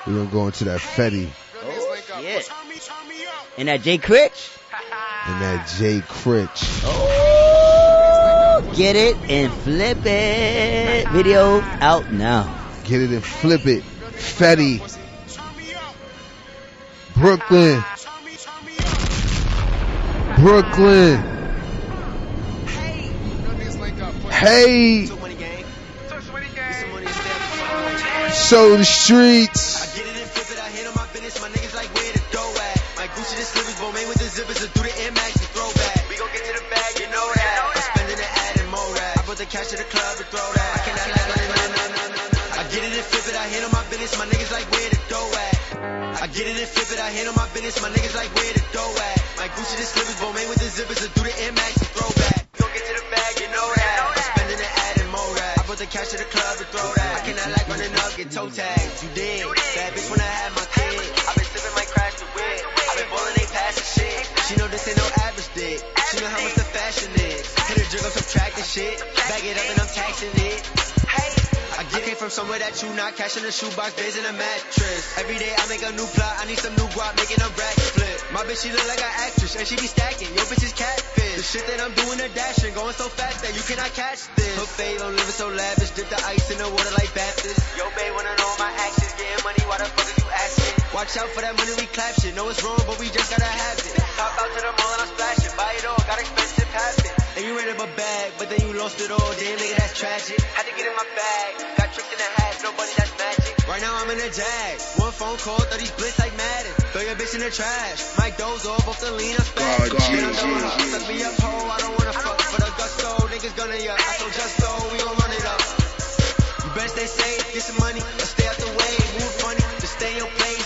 We're gonna go into that Fetty Oh shit! And that Jay Critch. and that Jay Critch. Oh, get it and flip it. Video out now. Get it and flip it. Fetty. Brooklyn. Brooklyn. Hey. Show the streets. My Gucci the slippers, but made with the zippers, to do the Air and throw back. We gon' get to the bag, you know that. I'm spending the ad and more rap. I put the cash to the club to throw business, my niggas like where the dough at. I get it and flip it, I handle my business, my niggas like where the dough at. My Gucci the slippers, made with the zippers, to do the Air Max and throw back. We gon' get to the bag, you know that. I'm spending the ad and more rap. I put the cash to the club to throw that. I cannot like running up, get toe tags. You did. Bad bitch when I had my kid. I been sipping my crash to win. I been ballin', they passing shit. She know this ain't no average dick. She know how much the fashion is. Hit a jig, I'm subtracting shit. Bag it up and I'm taxing it. I get came from somewhere that you not cashing a shoebox, days in a mattress. Every day I make a new plot, I need some new guap, making a rack flip. My bitch, she look like an actress, and she be stacking. Yo, bitch is catfish. The shit that I'm doing, a dashing, going so fast that you cannot catch this. Her fave, I'm living so lavish, dip the ice in the water like Baptist. Yo, babe, wanna know my actions, getting money, why the fuck are? Watch out for that money, we clap shit. Know it's wrong, but we just gotta have it. Pop out to the mall and I'm splashing, buy it all, got expensive habit. And you ran up a bag, but then you lost it all. Damn, nigga, that's tragic. Had to get in my bag, got tricked in the hat, nobody that's magic. Right now I'm in a jag, one phone call, 30 blitz like Madden. Throw your bitch in the trash, my doze off off the lean, I'm spaz. God, Then I'm G, done with G, her, G. suck me up, ho, I don't wanna fuck for the gusto. Niggas gonna yuck, I told just so, we gon' run it up. You better stay safe, get some money, stay out the way, move funny, stay in your place,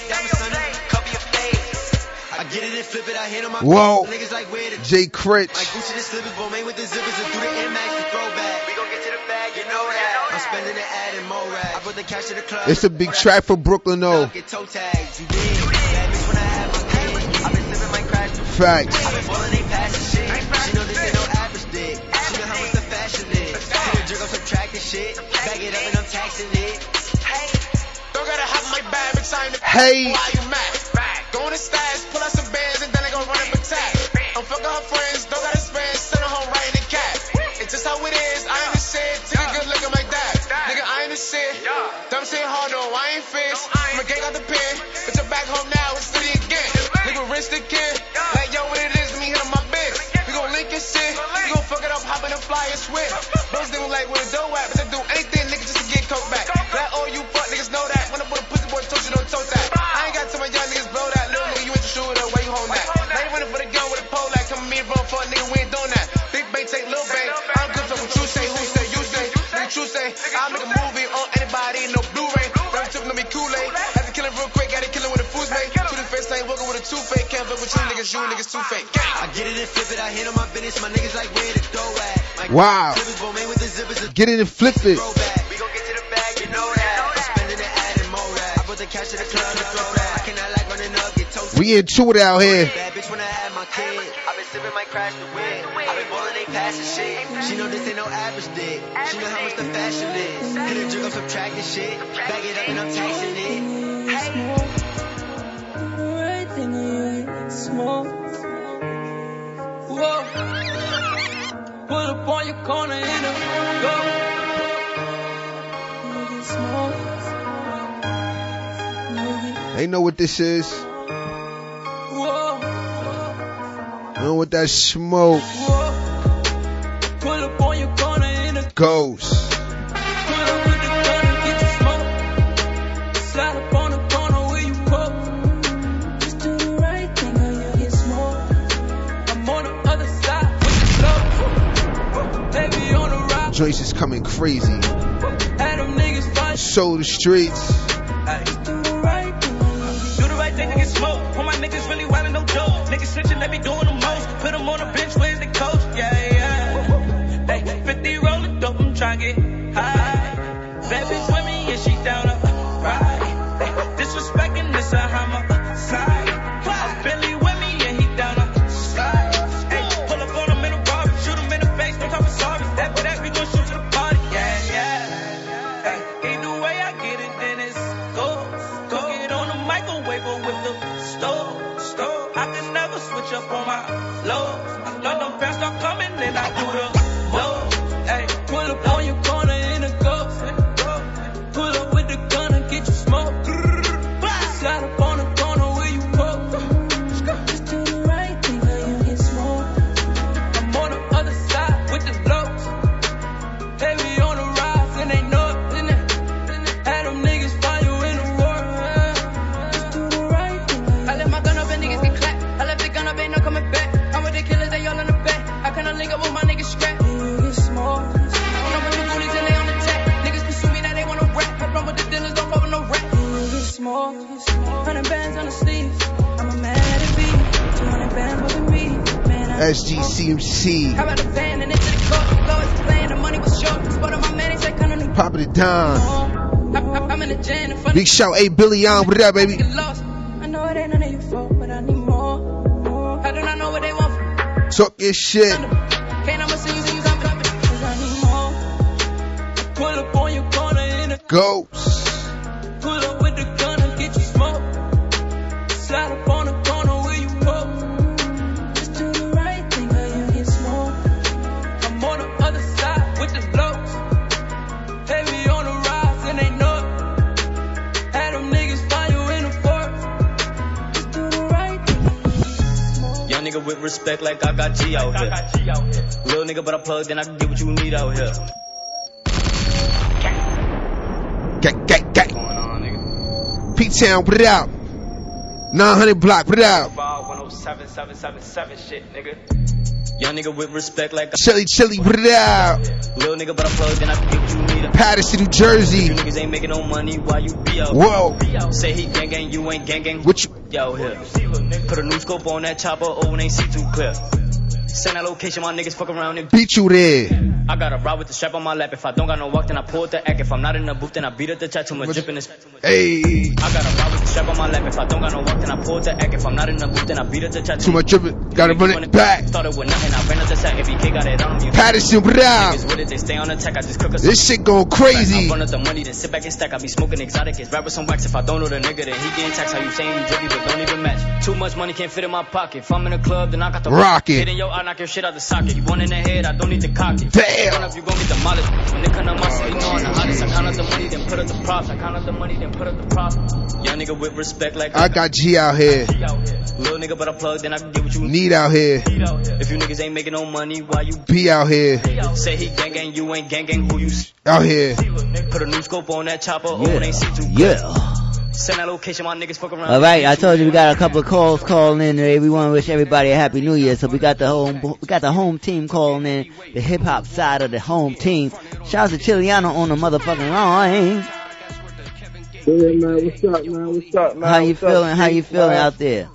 cover your face. I get it and flip it, I hit on my Whoa. niggas like where the Jay Critch. my Gucci the slippers, but made with the zippers, and through the Air Max to throw back. We gon' get to the bag, you know that. I'm spending and adding more racks. I put the cash to the club. It's a big track for Brooklyn though. Get toe tags, you did. Bad I had my kid. I've been sipping my crash to Facts. I've been balling, ain't passing shit. She know this ain't no average dick. She know how much the fashion is. Hit a jerk, I'm subtracting shit. Bag it up and I'm taxing it. Don't my bag, bitch, I ain't Hey. Why you mad? Go in the stash, pull out some bands, and then they gon' run up attack. I'm fucking her friends, don't gotta spend, send her home right in the cat. It's just how it is, I ain't the shit, take a good look at my dad. Nigga, I ain't the shit. Dumb shit hard, no, I ain't fixed. I'm gang out the pen, but you're back home now, it's city again. Nigga, rinse the kid, like yo, what it is, me hit my bitch. We gon' link your shit, we gon' fuck it up, hop in the fly and switch. Those niggas like with a dough at, but they do anything, two-fake. Can't fuck with you niggas, you niggas two-fake. I get it and flip it, I handle my business. My niggas like where at. My Wow. clippers roll me with the zippers. a Get it and flip it. We gon' get to the bag, you know that. I'm spending and adding more. I put the cash to the club to throw that. I cannot like running up, get toasted. We it out here. Bad bitch when I had my kid. I've been sipping my crash up on your corner in a go. Nigga small. Nigga, They know what this is. whoa, know what that smoke whoa. Pull up on your corner in a goes. On the ride. Joyce is coming crazy. Had them niggas fight. So the streets. Do the right thing. Do the right thing to get smoked. All my niggas really wildin', no joke. Niggas snitching, they be doing the most. Put them on the bench, where's the coach? Yeah, yeah. Hey, 50 rollin' dope, I'm get high. Bad bitch with me, and she down to ride. Disrespecting this a homicide. I cannot link up with my niggas scrap. Smoked. I'm with the goonies and they on the tech. Niggas pursue me, now they wanna rap. I run with the dealers, don't fuck with no rap. Get smoked. Hundred bands on the sleeves. I'm a man at beat. 200 bands with me. Man, SGCMC. How about the van and into the court? Playing, the money was short. Spot on my man, he said, come on the Popping it down. I, I, I'm in the jam Big shout, Billy on. What up, baby? I know it ain't none of your fault, but I need more. do know what they want Talk your shit. In Ghost. pull up with the gun and get you smoked. Slide up on the corner where you poke. Just do the right thing or you get smoked. I'm on the other side with the blows. Heavy on the rise and they know it. Had them niggas find you in the forest. Just do the right thing. Young nigga with respect like I got G out here. Real nigga, but I plugged in, I can get what you need out here. Gang, gang, gang. P-Town, put it out. 900 block, put it out. 107, shit, nigga. Young nigga with respect like Chili, chili, put it out. Real nigga, but I plugged in, I get what you need out Paterson, New Jersey. You niggas ain't making no money while you be out. Whoa. Say he gang gang, you ain't gang gang. What you? Yo, here. Put a new scope on that chopper, oh, and ain't see too clear. Send that location, my niggas fuck around and Beat you there. I got a ride with the strap on my lap. If I don't got no walk, then I pull up the act. If I'm not in the booth, then I beat up the chat. Too much drip in this. Hey. I got a ride with the strap on my lap. If I don't got no walk, then I pull up the act. If I'm not in the booth, then I beat up the chat. Too much dripping. Gotta run it back. Started with nothing, I ran up the sack. If BK got it on you Patterson Brown. Niggas with it, they stay on attack. I just cook a This shit going crazy. I run up the money, then sit back and stack. I be smoking exotic, it's rap with some wax. If I don't know the nigga, then he getting taxed. How you saying you drippy, but don't even match. Too much money can't fit in my pocket. If I'm in a club, then I got the Rocket. Hit in your eye, knock your shit out the socket. You one in the head, I don't need to cock it. Damn. Run up, you gon' get demolished. When they come to my city, know I'm the hottest. I count up the money, then put up the props. I count up the money, then put up the props. Young nigga with respect like I got G out here. Little nigga, but I plug, then I can get what you Need out here. If you niggas ain't making no money, why you Be out here. say he gang gang, you ain't gang gang, who you Out here. Put a new scope on that chopper, oh, it ain't see too Yeah. Send that location, my niggas fuck around. All right, I told you we got a couple of calls calling in today. We want to wish everybody a happy New Year. So we got the home, we got the home team calling in, the hip hop side of the home team. Shout out to Chiliano on the motherfucking line. Yeah, man. What's up, man? What's up, man? How you What's up, feeling? How you feeling out there?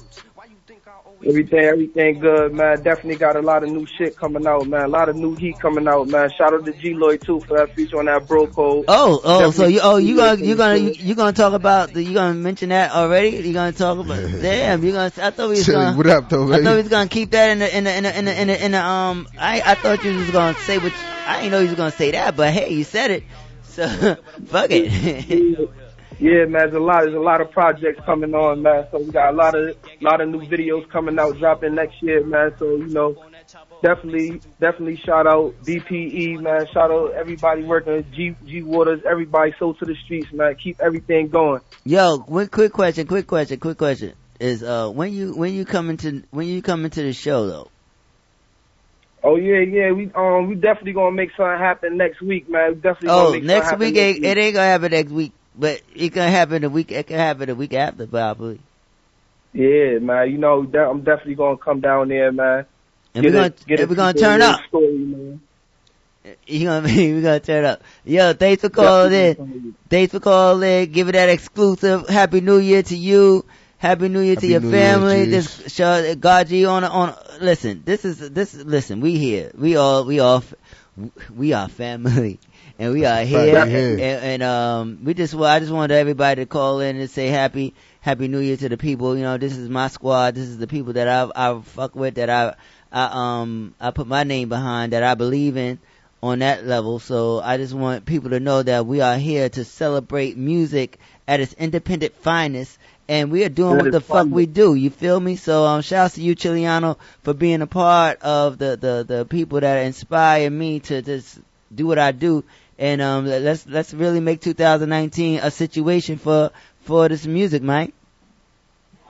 Everything, everything good, man. Definitely got a lot of new shit coming out, man. A lot of new heat coming out, man. Shout out to G Lloyd too for that feature on that bro code. Oh, oh, so you, oh, you gonna, you gonna, you, you gonna talk about, the, you gonna mention that already? You gonna talk about? Damn, you gonna? I thought we was Chili, gonna. what up, though, I thought we was gonna keep that in the, in the, in the, in the, in the, in the um. I, I thought you was gonna say what. I didn't know you was gonna say that, but hey, you said it. So fuck it. Yeah, man, there's a lot, there's a lot of projects coming on, man. So we got a lot of, a lot of new videos coming out, dropping next year, man. So you know, definitely, definitely shout out BPE, man. Shout out everybody working G G Waters, everybody so to the streets, man. Keep everything going. Yo, quick, quick question, quick question, quick question. Is uh when you when you come into when you come into the show though? Oh yeah, yeah. We um we definitely gonna make something happen next week, man. We definitely Oh, next week happen ain't, it ain't gonna happen next week, but it can happen the week. It can happen the week after probably. Yeah, man. You know, I'm definitely gonna come down there, man. And we're a- gonna a and we're gonna turn up. Story, man. You know what I mean? We're gonna turn up. Yo, thanks for calling in. Thanks for calling in. Give it that exclusive. Happy New Year to you. Happy New Year to your New family. G's. this show, God G on on. Listen, this is this. Listen, we here. We all we all we are family, and we are here. Fact, here. And, and um, we just well, I just wanted everybody to call in and say happy Happy New Year to the people. You know, this is my squad. This is the people that I I fuck with. That I I um I put my name behind. That I believe in on that level. So I just want people to know that we are here to celebrate music at its independent finest. And we are doing That what is the fuck we do. You feel me? So um, shouts to you, Chiliano, for being a part of the, the, the people that inspire me to just do what I do. And um, let's let's really make 2019 a situation for for this music, man.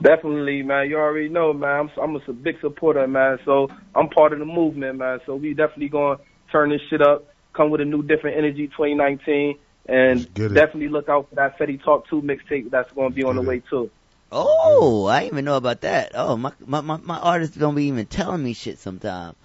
Definitely, man. You already know, man. I'm, I'm a s- big supporter, man. So I'm part of the movement, man. So we definitely gonna turn this shit up. Come with a new, different energy, 2019, and definitely look out for that Fetty Talk 2 mixtape that's gonna be on the way too. Oh, I didn't even know about that. Oh, my my my, my artists don't be even telling me shit sometimes.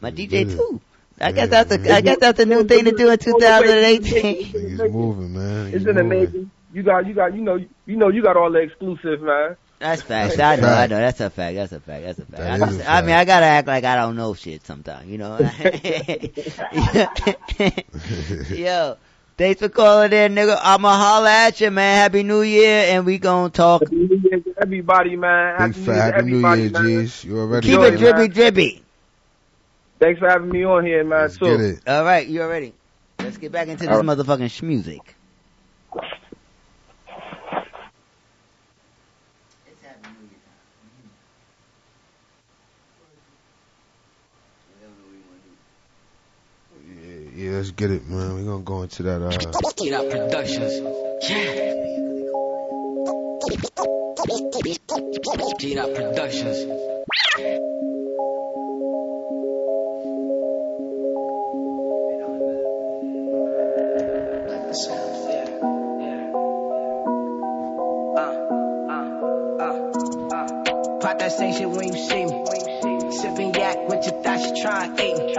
My DJ too. I guess that's a I guess that's a new thing to do in 2018. Niggas moving, man. Niggas Isn't it amazing? You got, you got, you know, you know, you got all the exclusive, man. That's facts. I know, I know. That's a fact. That's a fact. That's a fact. That I, is a I mean, I gotta act like I don't know shit sometimes, you know. Yo, thanks for calling in, nigga. I'ma holla at you, man. Happy New Year, and we gonna talk. Happy New Year to everybody, man. Big Happy New fat Year to Happy New everybody, Year, man. G's. You already Keep know, it man. drippy, drippy. Thanks for having me on here, man. too. Get it. All right, you already. Let's get back into this All right. motherfucking schmusic. Yeah, yeah, let's get it, man. We're gonna go into that. Uh, Get out productions. Yeah. Get out productions. Pop that same shit when you see me. Sipping yak with your thoughts, you try and eat me.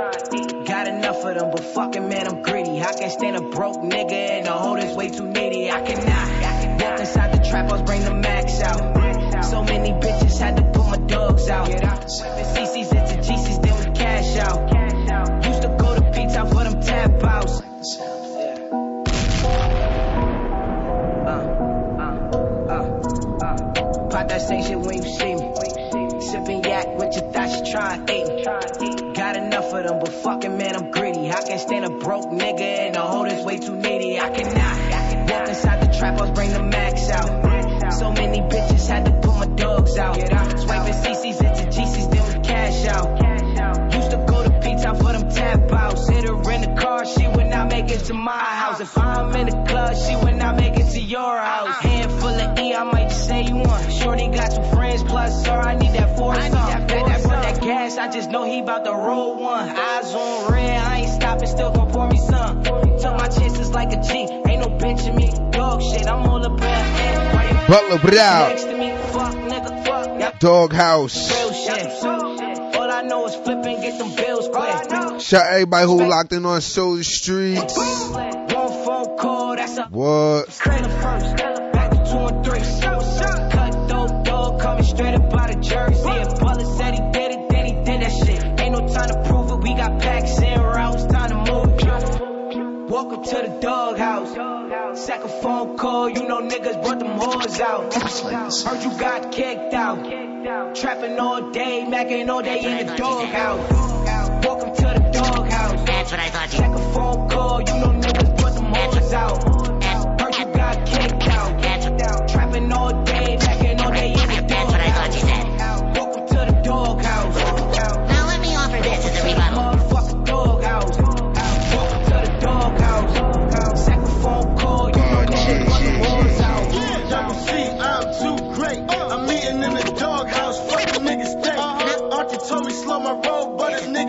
Got enough of them, but fucking man, I'm greedy. I can't stand a broke nigga and the hold is way too needy. I cannot. Walk inside the trap house, bring the max out. So many bitches had to put my dogs out. CC's into GC's, then we cash out. Used to go to pizza for them tap out. That same shit when you see me. Sipping yak with your thoughts, you trying to eat. Got enough of them, but fucking man, I'm greedy. I can't stand a broke nigga and the hoe that's way too needy. I cannot walk inside the trap house, bring the max out. So many bitches had to put my dogs out. Swiping CCs into GCs, then we cash out. Used to go to pizza for them tap outs. Hit her in the car, she would not make it to my house. If I'm in the club, she would not make it to your house. Hand full of E, I might Shorty got some friends, plus, sir, I need that four I need that, that, that, that gas, I just know he about to roll one. Eyes on red, I ain't stopping, still gon' pour me some. Took my chances like a G, ain't no bitch in me. Dog shit, I'm all up in the Butler Brown. Next to me, fuck, nigga, fuck. Yep. Doghouse. Real shit. All I know is flip and get them bills quick. Shout everybody who locked in on Soul Streets. One phone call, that's a What? Straight up out of Jersey. If Butler said he did it, then he did that shit. Ain't no time to prove it. We got packs in routes, time to move. Welcome to the doghouse. Second phone call, you know niggas brought them whores out. Heard you got kicked out. Trapping all day, macking all day in the doghouse. Welcome to the doghouse. That's what I thought. you. Second phone call, you know niggas brought them whores out.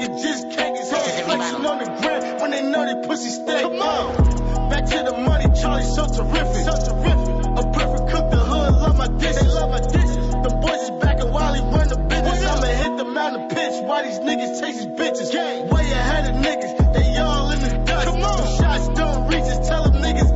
Nigga just can't. His hoes flexing on the grid when they know they pussy stay. Come on. Uh, back to the money, Charlie, so terrific. So terrific. A perfect cook, the hood, love my dishes. They love my dishes. The boys is back and Wally run the business. I'ma hit the mountain pitch. Why these niggas chase these bitches? Way ahead of niggas, they all in the dust. Come on. The shots don't reach, just tell them niggas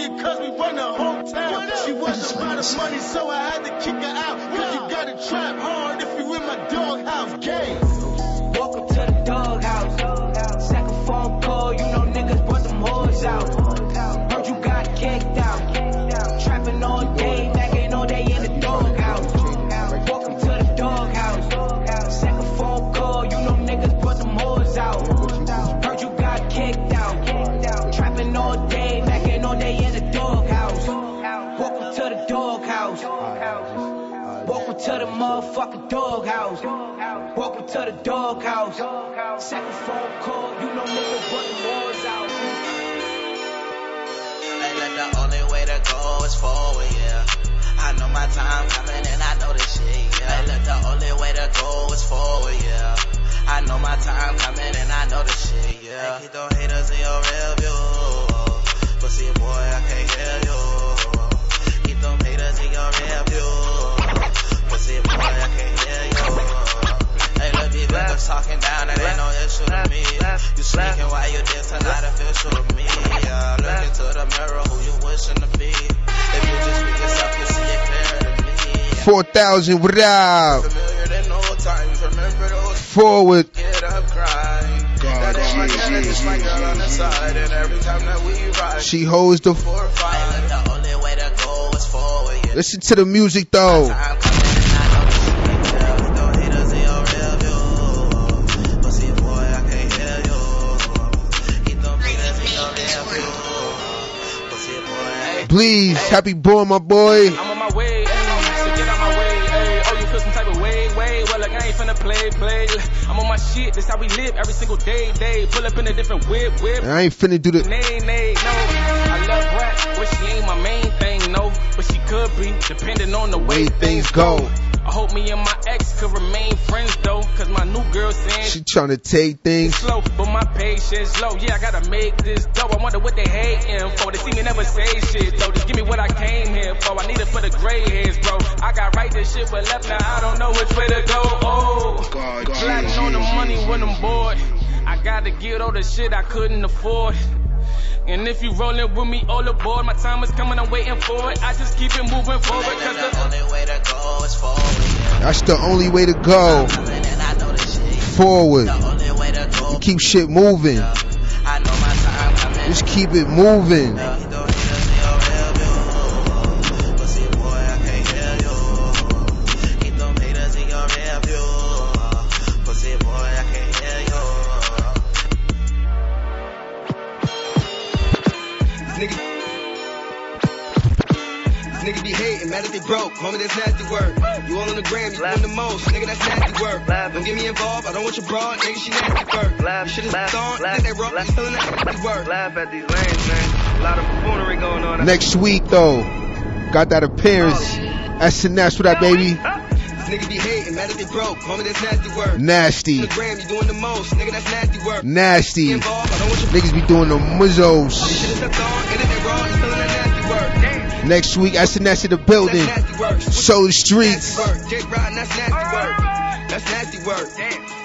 game for you cause we run the whole town. She wasn't about the money, so I had to kick her out. Cause you gotta trap hard if you in my doghouse game. Welcome to the doghouse. Second phone call, you know niggas brought them whores out. Motherfucking doghouse. Welcome to the doghouse. Second phone call, you know niggas them whores out. Hey, look, the only way to go is forward, yeah. I know my time coming and I know this shit, yeah. Hey, look, the only way to go is forward, yeah. I know my time coming and I know this shit, yeah. Hey, keep them haters in your rear view. Pussy boy, I can't hear you. Keep them haters in your rear view. Pussy boy, I can't hear you. Hey, look, these niggas talking down, that ain't no issue to me. You sneaking while you did tonight, official to me. Yeah, look into the mirror, who you wishing to be. If you just be yourself, you see it clearer to me. 4,000 without. Familiar than old times, remember those Forward. get up crying. That ain't my kind just my girl on the side, and every time that we ride, She holds the. four five. The only way to go is forward. Listen to the music though. Please, happy born, my boy. I'm on my way, ayy, so get out my way, ayy. Oh, you feel some type of way, way. Well, like I ain't finna play, play. I'm on my shit, this how we live every single day, day. Pull up in a different whip, whip. I ain't finna do the. Nay, nay, no. I love rap, but she ain't my main thing, no. But she could be, depending on the way things go. I hope me and my ex could remain friends though, cause my new girl saying She tryna take things. slow, but my patience low. Yeah, I gotta make this dough. I wonder what they hating for. They see me never say shit though. Just give me what I came here for. I need it for the gray hairs, bro. I got right this shit, but left now. I don't know which way to go. Oh, plotting on the money when I'm bored. I gotta get all the shit I couldn't afford. And if you rollin' with me all aboard, my time is coming, I'm waiting for it. I just keep it moving forward, cause the only way to go is forward. That's the only way to go. Forward. The only Keep shit moving. I know my time coming. Just keep it moving. Niggas be mad that they broke. Homie, that's nasty work. You all on the gram, you doing the most. Nigga, that's nasty work. Don't get me involved, I don't want your broad. Nigga, she nasty work. You should have thought, think they rock, you still nasty work. Laugh at these lanes, man. A lot of buffoonery going on. Next week though, got that appearance. SNS for that baby. These niggas be hating, mad that they broke. Homie, that's nasty work. Nasty. On the gram, you doing the most. Nigga, that's nasty work. Nasty. Involved, I don't want your Niggas be doing the muzzos. Next week, SNS in the building. Soul the streets. work. Dick riding, that's nasty work. That's nasty work.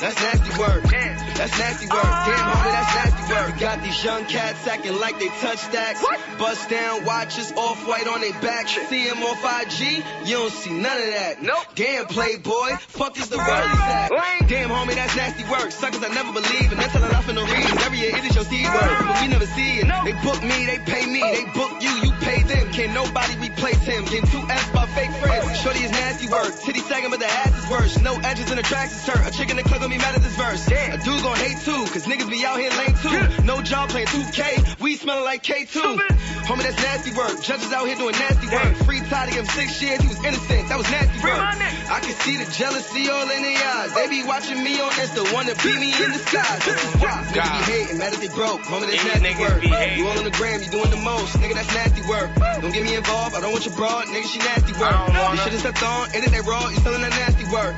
That's nasty work. That's nasty work. Damn, homie, that's nasty work. Got these young cats acting like they touch stacks. Bust down watches, off white on their back. See them on 5G, you don't see none of that. Nope. Damn, playboy, fuck is the world at? Damn, homie, that's nasty work. Suckers I never believe, and they're telling off in the reasons. Every year it is your C word, but we never see it. They book me, they pay me, they book you, you pay them. Can nobody replace him? Getting two F's by fake friends. Shorty is nasty work. Titty sagging, but the ass is worse. No edges in the tracks is hurt. A chick in the club gonna be mad at this verse. A dude gon' hate too, cause niggas be out here lame too. No job playing 2K, we smelling like K2. Homie, that's nasty work. Judges out here doing nasty work. Free Ty to give him six years, he was innocent. That was nasty work. I can see the jealousy all in their eyes. They be watching me on Insta, wanna beat me in the skies. This is why. Niggas be hating, mad that they broke. Homie, that's These nasty work. You all on the gram, you doing the most. Nigga, that's nasty work. Don't get me involved, I don't want your broad. Nigga, she nasty work. You should've stepped on, and then they raw, you still that nasty work.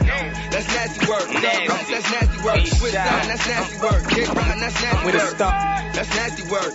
That's nasty work. Nasty. That's, that's nasty work. Switch. Side, that's nasty work. Dick riding, that's nasty I'm with a work. star. That's nasty work.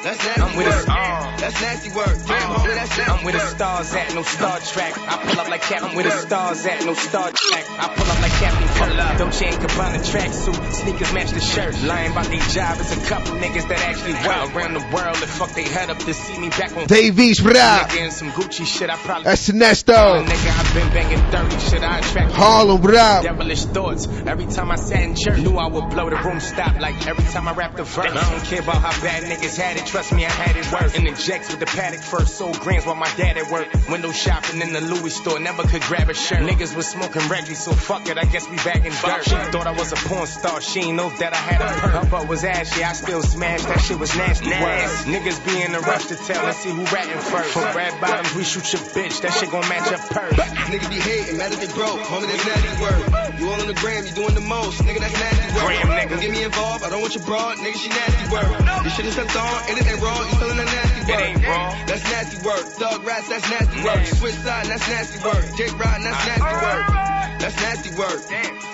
That's nasty I'm with a work. star. That's nasty work. Damn, homie, that's nasty I'm with the work. stars at, no Star Trek. I pull up like Captain. I'm where the stars at, no Star Trek. I pull up like Captain Pull up. Don't Dolce and Gabbana tracksuit, sneakers match the shirt. Lying about their job is a couple niggas that actually work around the world and fuck they head up to see me back on. Davies, brah. Nigga in some Gucci shit, I probably. SNS Tell though. Nigga, I've been banging dirty shit. I attract Harlem, brah. devilish thoughts. Every time I sat in church, knew I would blow the room stop. Like every time I rap the verse. I don't care about how bad niggas had it. Trust me, I had it worse. In the jacks with the paddock first, sold grams while my dad at work. Window shopping in the Louis store, never could grab a shirt. Niggas was smoking Reggie, so fuck it. I guess we back in dirt. She thought I was a porn star. She ain't know that I had a perk. Her butt was ashy. I still smashed. That shit was nasty. Words. Niggas be in a rush to tell. Let's see who ratting first. For red bottoms, we shoot your bitch. That shit gon' match up purse. Niggas be hating, mad that they broke. Homie, that's nasty work. You all on the gram, you doing the most. Nigga, that's nasty work. Gram, nigga. Don't get me involved, I don't want your broad. Nigga, she nasty work. This shit is stepped on, ain't raw. You in that nasty work. It ain't raw. That's nasty work. Thug rats, that's nasty work. Switch side, that's nasty work. Dick riding, that's nasty work. That's nasty work.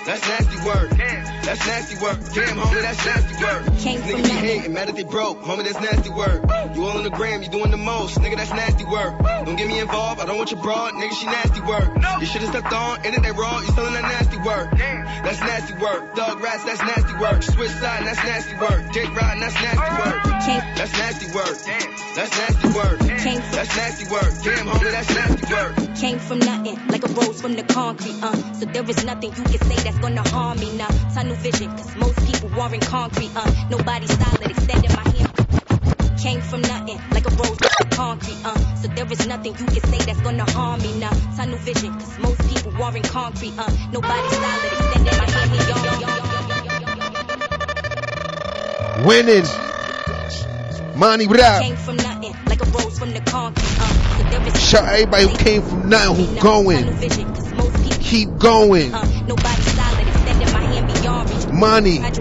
That's nasty work. That's nasty work. Damn, homie, that's nasty work. Came from Niggas be hating, mad that they broke. Homie, that's nasty work. You all on the gram, you doing the most. Nigga, that's nasty work. Don't get me involved, I don't want your broad. Nigga, she nasty work. You should've stepped on, and it ain't raw. You still in that nasty work. That's nasty work. Thug rats, that's nasty work. Switch side, that's nasty work. Dick riding, that's nasty work. That's nasty work. That's nasty work. That's nasty work. Damn, homie, that's nasty work. Came from nothing, like a rose from the concrete, uh. So there is nothing you can say that's gonna harm me, nah. Tunnel vision, cause most people are in concrete, uh. Nobody's solid, extending my hand. Came from nothing, like a rose from the concrete, uh. So there is nothing you can say that's gonna harm me, nah. Tunnel vision, cause most people are in concrete, uh. Nobody's solid, extending my hand. Hey, yo, yo, yo. Winning. Money, brah. Came from nothing, like a rose from the concrete, uh. So Shout out everybody who came from nothing, who going. Keep going. Nobody solid, extending my hand beyond reach. Money. Ride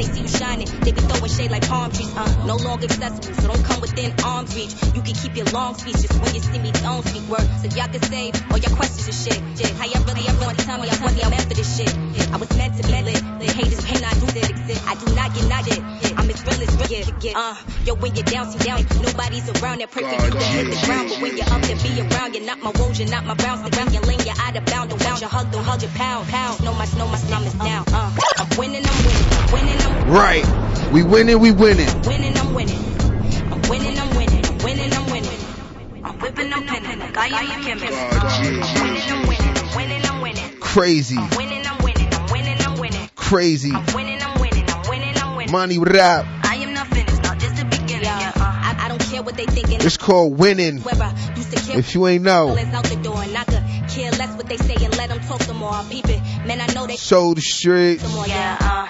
your wave. Or more, brah. Long Beach, when they see you shining, they be throwing shade like palm trees, uh, no longer accessible, so don't come within arm's reach. You can keep your long speech just when you see me, don't speak word, so y'all can save all your questions and shit. shit. How y'all really ever wanna tell me I wasn't meant for this shit? I was meant to be lit. The haters cannot do that exist. I do not get not it. I'm as real as real get. Uh, yo, when you're down, see down, nobody's around that for you to hit the ground, but when you're up to be around, you're not my woes, you're not my rounds. Around your lane, you're out of bounds. Don't want your hug, don't hug your pound. Pound, know my, know my stomach's down. Uh, I'm winning, I'm winning, I'm winning, I'm Right. We winning, we winning. winning, I'm winning. I'm winning, I'm winning, I'm winning, I'm winning. I'm whipping, I'm pinning, like I am Kim. I'm winning, I'm winning, I'm winning, I'm winning. Crazy. Winning, I'm winning, I'm winning, I'm winning. Crazy. I'm Winning, I'm winning, I'm winning, I'm winning. Money rap. I am not finished, not just the beginning. Yeah, uh, I, I don't care what they thinking. It's called winning. Whoever used to care If you ain't know. well, out the door, and I could care less what they say and let them talk some more. I peep it, man. I know they Soul the streets. Yeah, uh,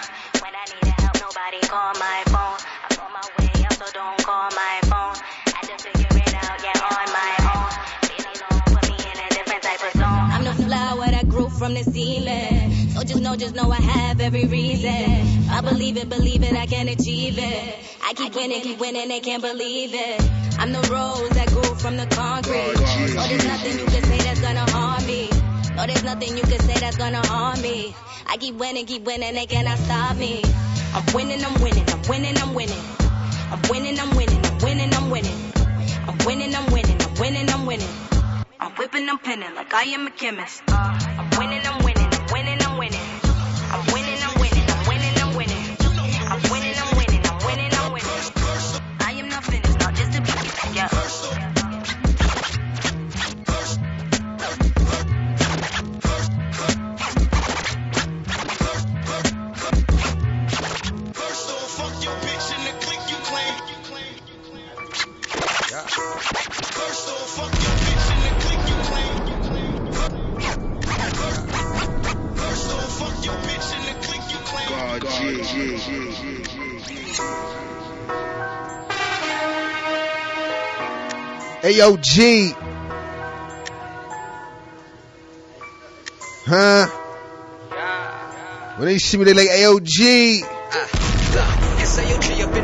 nobody called my phone. I'm on my way up, so don't call my phone. I just figure it out, yeah, on my own. Feeling alone, put me in a different type of zone. I'm the flower that grew from the ceiling. So just know, just know I have every reason. I believe it, believe it, I can achieve it. I keep winning, keep winning, they can't believe it. I'm the rose that grew from the concrete. Oh, so oh, there's nothing you can say that's gonna harm me. No, there's nothing you can say that's gonna harm me. I keep winning, keep winning, they cannot stop me. I'm winning, I'm winning, I'm winning, I'm winning. I'm winning, I'm winning, I'm winning, I'm winning. I'm winning, I'm winning, I'm winning, I'm winning. I'm whipping, I'm pinning like I am a chemist. I'm winning, I'm winning, I'm winning, I'm winning. Hey, yo, G. Huh? When they see me, they like, hey, yo, G. SAOG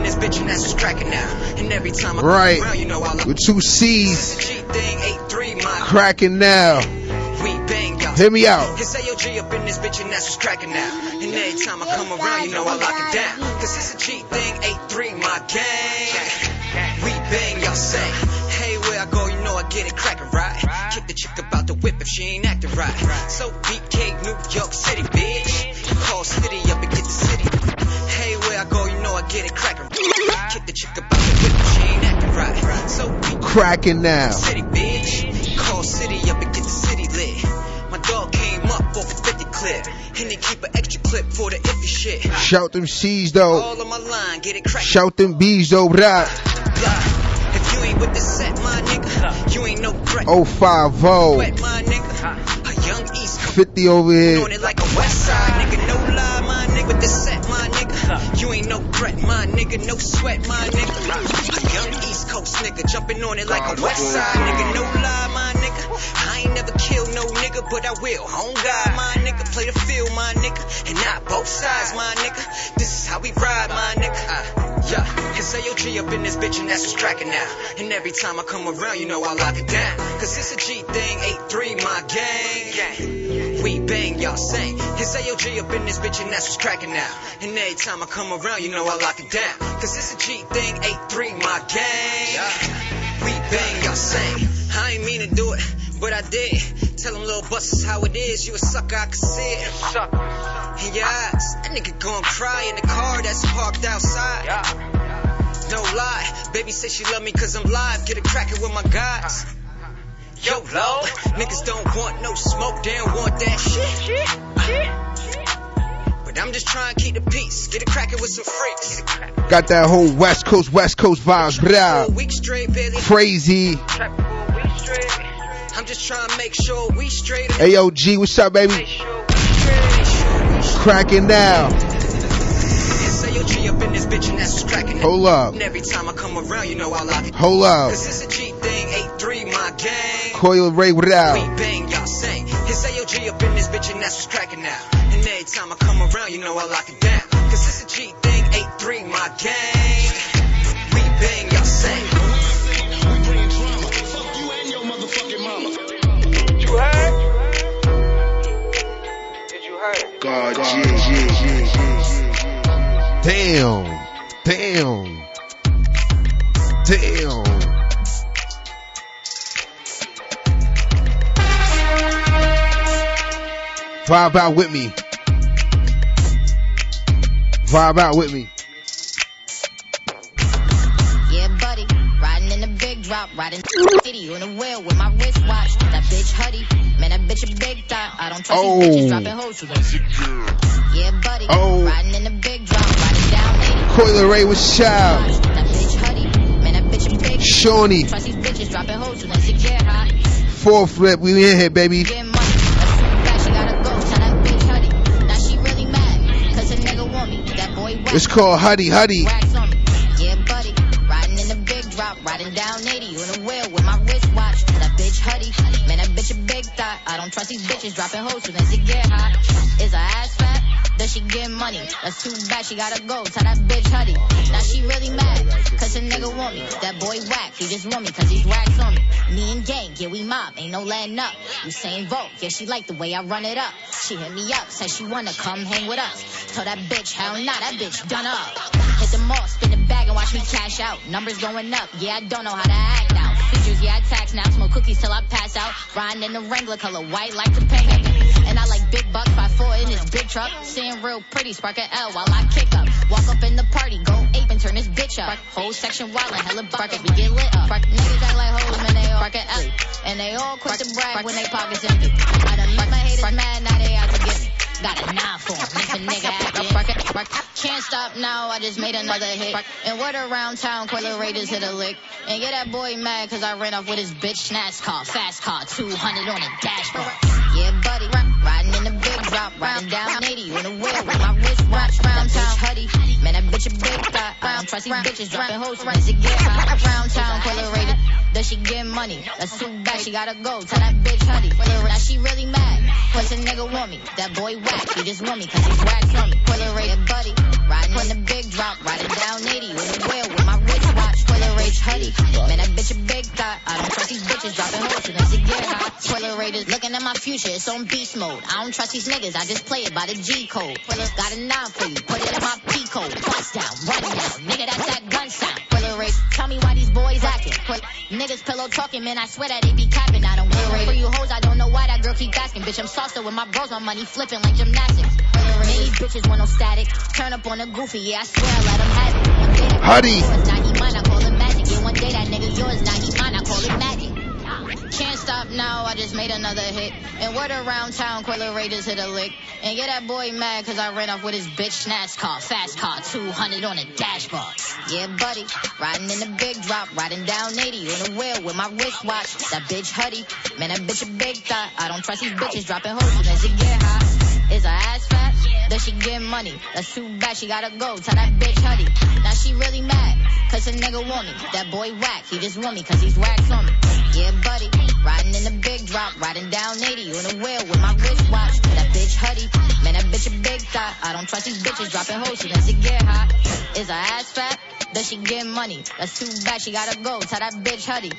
this bitch and that's what's cracking now. And every time I Right. around, you know With two C's. G thing, 8-3, my Cracking now. Hear me out. It's AOG up in this bitch and that's what's cracking now. And every time I come around, you know I lock it down. Cause it's a G thing, 8-3, my gang. We bang y'all say. Get it cracking right. Kick the chick about the whip if she ain't acting right. So BK, New York City, bitch. Call city up and get the city. Hey, where I go, you know I get it cracking. Kick the chick about the whip if she ain't acting right. So Cracking now. City, bitch. Call city up and get the city lit. My dog came up off a 50 clip. And they keep an extra clip for the iffy shit. Shout them C's, though. All on my line, get it cracked. Shout them B's, though, rap. If you ain't with the set, Oh five oh. Wet, my nigga. A young East 50 over here. on it like a west side nigga. No lie, my nigga. With the set, my nigga. You ain't no threat, my nigga. No sweat, my nigga. A young East Coast nigga. Jumping on it like a west side nigga. No lie, my nigga. Nigga, but I will. On God, my nigga. Play the field, my nigga. And not both sides, my nigga. This is how we ride, my nigga. Uh, yeah, it's AOG up in this bitch and that's what's cracking now. And every time I come around, you know I lock it down. Cause it's a G thing, 8-3, my gang. We bang, y'all sing. It's AOG up in this bitch and that's what's cracking now. And every time I come around, you know I lock it down. Cause it's a G thing, 8-3, my gang. We bang, y'all sing. I ain't mean to do it, but I did. Tell them little busters how it is. You a sucker, I can see it. In your eyes, that nigga gon' cry in the car that's parked outside. No lie, baby say she love me cause I'm live. Get it crackin' with my guys. Yo, low, niggas don't want no smoke, they don't want that shit. But I'm just trying to keep the peace. Get it crackin' with some freaks. Got that whole West Coast, West Coast vibes, rap. Week straight, barely. Crazy. I'm just trying to make sure we straight. Hey, yo, G, what's up, baby? Cracking now. SAOG up in this bitch and that's what's cracking. Hold up. And every time I come around, you know I it. Hold up. Cause it's a G thing, 8-3, my gang. Coi Leray, what We bang, y'all sing. It's AOG up in this bitch and that's what's cracking now. And every time I come around, you know I lock it down. Cause it's a G thing, 8-3, my gang. Heard? God, G, G, G, Damn. Damn. Damn. Vibe out with me. Vibe out with me. Riding city on the wheel with my wristwatch. That bitch Huddy, man, that bitch a big. I don't trust Oh. these bitches dropping hoes. Yeah, buddy. Oh. Riding in the big drop, riding down 80. Coi Leray was child. That bitch Huddy, man, that bitch a big. Shawnee. Trust these bitches dropping hoes they get hot. Four flip, we in here, baby. Get money, that's too bad, she I don't trust these bitches dropping hoes soon as it get hot. Is her ass fat? Does she get money? That's too bad, she gotta go. Tell that bitch Huddy. Now she really mad, cause a nigga want me. That boy whack, he just want me cause he's racks on me. Me and gang, yeah, we mob, ain't no letting up. You saying vote, yeah, she like the way I run it up. She hit me up, said she wanna come hang with us. Told that bitch, hell nah, that bitch done up. Hit the mall, spin the bag and watch me cash out. Numbers going up, yeah, I don't know how to act now. Yeah, I tax now. Smoke cookies till I pass out. Riding in the Wrangler color white like the paint. And I like big bucks by four in this big truck. Seeing real pretty, spark an L while I kick up. Walk up in the party, go ape and turn this bitch up. Whole section wild and hella buckets, we get lit up. Niggas act like hoes, man, they all spark an L. And they all quit to brag when they pockets empty. I done make my haters mad, now they out to get Got a nine for him, nigga acting. Spark it, spark. Can't stop now, I just made another hit. And what around town, Coiler Raiders hit a lick. And get that boy mad cause I ran off with his bitch NASCAR. Fast car, 200 on the dashboard. Yeah, buddy, riding in the big drop, riding down 80 on the wheel with my wristwatch round town. Huddy, man, that bitch a big thought. I don't trust these bitches dropping hoes when it get hot. Round town, Raiders. Does she get money? That's too bad, she gotta go. Tell that bitch Huddy. Now she really mad. Cause a nigga want me. That boy whack. He just want me cause he's wax on me. Coiler rated buddy. Riding in the big drop. Riding down 80 with the wheel with my wristwatch. Coi Leray Huddy. Man, that bitch a big thought. I don't trust these bitches dropping hoes soon as it get hot. Raiders looking at my future. It's on beast mode. I don't trust these niggas. I just play it by the G code. Got a nine for you. Put it in my P code. Twice down. Run down. Nigga, that's that gun sound. Rage. Tell me why these boys acting. Niggas pillow talking, man, I swear that they be capping. I don't For you hoes, I don't know why that girl keep asking. Bitch, I'm salsa with my bros, my money flipping like gymnastics. Many bitches want no static. Turn up on a goofy, yeah, I swear I let have it. Huddy. That nigga yours, now he mine, I call it magic. Can't stop now, I just made another hit. And word around town, Coiler Raiders hit a lick. And get that boy mad cause I ran off with his bitch NASCAR. Fast car, 200 on the dashboard. Yeah, buddy, riding in the big drop, riding down 80 on the wheel with my wristwatch. That bitch Huddy, man, that bitch a big thought. I don't trust these bitches dropping hoes as it get hot. Is her ass fat? Does she get money? That's too bad, she gotta go. Tell that bitch Huddy. Now she really mad, cause a nigga want me. That boy whack, he just want me cause he's wax on me. Yeah, buddy, riding in the big drop, riding down 80 on the wheel with my wristwatch. That bitch Huddy, man, that bitch a big thought. I don't trust these bitches dropping hoes as it get hot. Is her ass fat? Does she get money? That's too bad, she gotta go. Tell that bitch Huddy.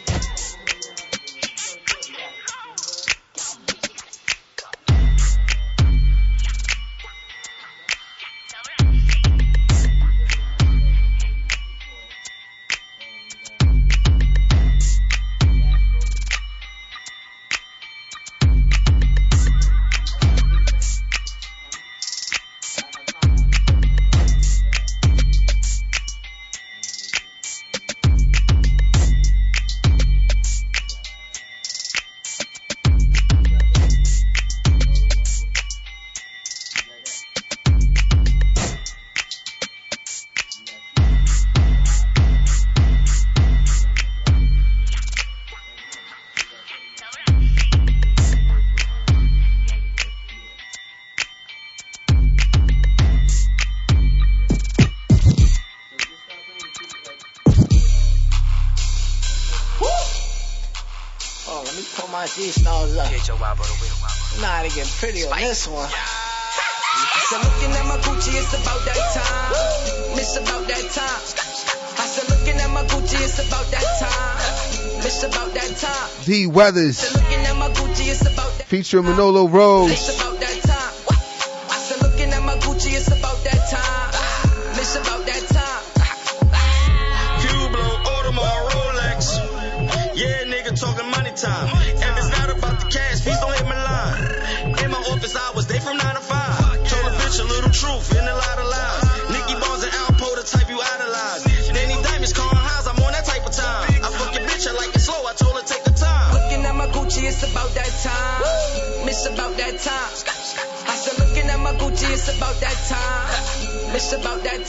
Weathers Looking at my Gucci, it's about that. featuring Manolo Rose.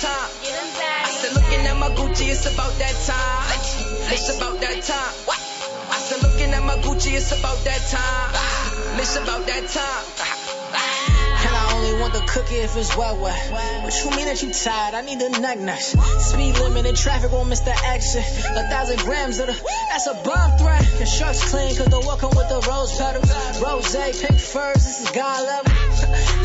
Time. I said, looking at my Gucci, it's about that time. It's about that time. I said, looking at my Gucci, it's about that time. It's about that time. And only want the cookie if it's wet wet. What you mean that you tired? I need the neck nice. Speed limit in traffic won't miss the exit. A thousand grams of the, that's a bomb threat. Shark's clean cause the walk come with the rose petals. Rose, pink furs, this is God level.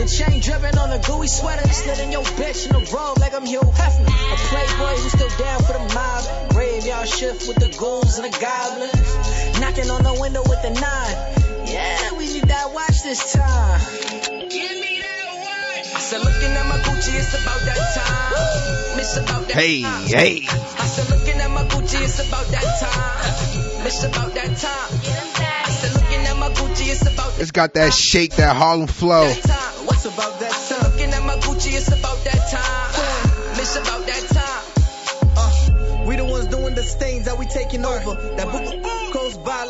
the chain dripping on the gooey sweater. Slid in your bitch in the robe like I'm Hugh Hefner. A playboy who's still down for the mob. Graveyard shift with the ghouls and the goblins. Knocking on the window with the nine. Yeah, we need that watch this time. I said, looking at my Gucci, it's about that time. It's about that Hey, time. hey. I said, looking at my Gucci, it's about that time. It's about that time. I said, looking at my Gucci, it's about It's got that shake, that Harlem flow. that time. What's about that time? Looking at my Gucci, it's about that time. It's about that time. Uh, we the ones doing the stains that we taking over. That book goes by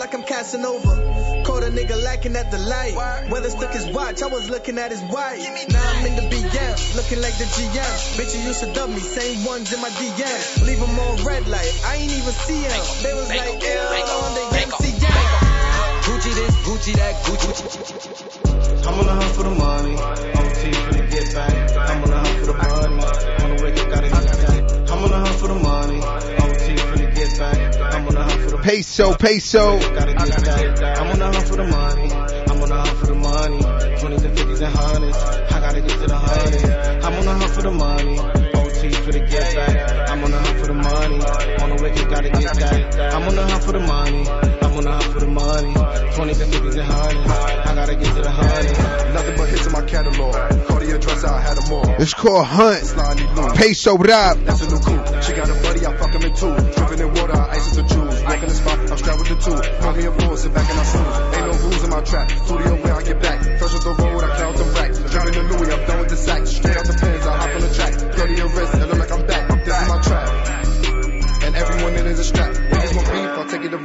like I'm Casanova. Caught a nigga lacking at the light. Weather stuck his watch, I was looking at his wife. Now I'm in the BM, looking like the GM. Bitch, you used to dub me, same ones in my DM. Leave them on red light, I ain't even see him. They was like, ill on the MCM. Gucci this, Gucci that, Gucci. I'm on the hunt for the money. OT Peso, peso. gotta. I'm on the hunt for the money. I'm on the hunt for the money. 20s and 50s and hundreds. I gotta get to the hundred. I'm on the hunt for the money. OT for the get back. I'm on the hunt for the money. On the wicked, gotta get back. I'm on the hunt for the money. I'm on for the money. 20s and 50s and. I gotta get to the hundred. Nothing but hits in my catalog. Cartier dress, I had them all. It's called Hunt. Peso rap. That's a new coupe. She got a buddy, I fuck him in two. Dripping in water, I ice is the jewels. Walking the spot, I'm strapped with the two. Call me a fool, sit back in our shoes. Ain't no rules in my trap. Studio where I get back. Fresh off the road, I count them racks. Driving the Louis, I'm done with the sack. Straight out the pins, I hop on the track. Dirty your wrist, it look like I'm back. This is my trap. And everyone in it is a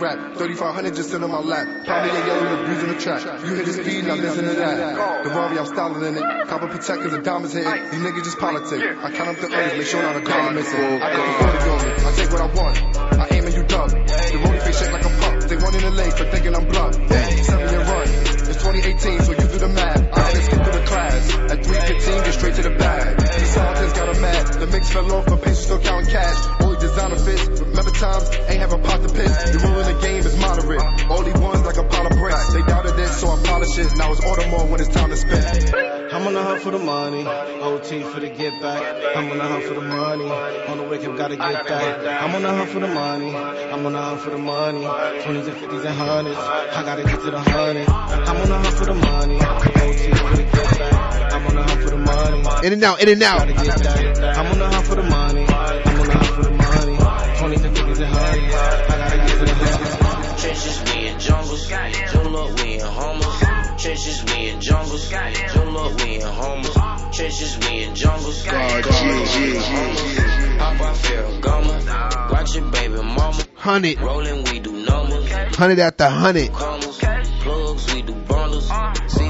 rap. 3500 just sit on my lap. Probably a yellow with breeze in the track. You hit the speed, now listen to that. The Rari, I'm styling in it. Copper protect cause the diamonds hit it. These niggas just politic. I count up the earnings, make sure not a dollar missing. I got the money on me. I take what I want. I aim and you dub. The rolling face shake like a pup. They run in the lane for thinking I'm bluff. Seven year run. It's 2018, so you do the math. I just skip through the class. At 315, get straight to the bag. Scientists got a mad. The mix fell off, but patients still counting cash. Only designer fits. Remember times, ain't have a pot to piss. The rule in the game is moderate. All these ones like a pot of bricks. They doubted it, so I polish it. Now it's order more when it's time to spend. I'm on the hunt for the money, OT for the get back. I'm on the hunt for the money, on the wicked gotta get back. I'm on the hunt for the money, I'm on the hunt for the money. 20s and 50s and hundreds, I gotta get to the hundred. I'm on the hunt for the money, OT for the get back. I'm on the hunt for the money. In and out, in and out. Gotta get that. I'm on the hunt for the money, I'm on the hunt for the money. 20s and 50s and hundreds, I gotta get to the hundred. Trenches, we in jungles. Pull up, we in homers. Trenches, we in jungles. Pull up, we in homers. Trenches, we in jungles. God, Pull up, we in homers. Pop out Watch it, baby mama. Hundred. Rolling, we do numbers. Hundred after hundred. Commas. Plugs, we do bundles. Seasons, we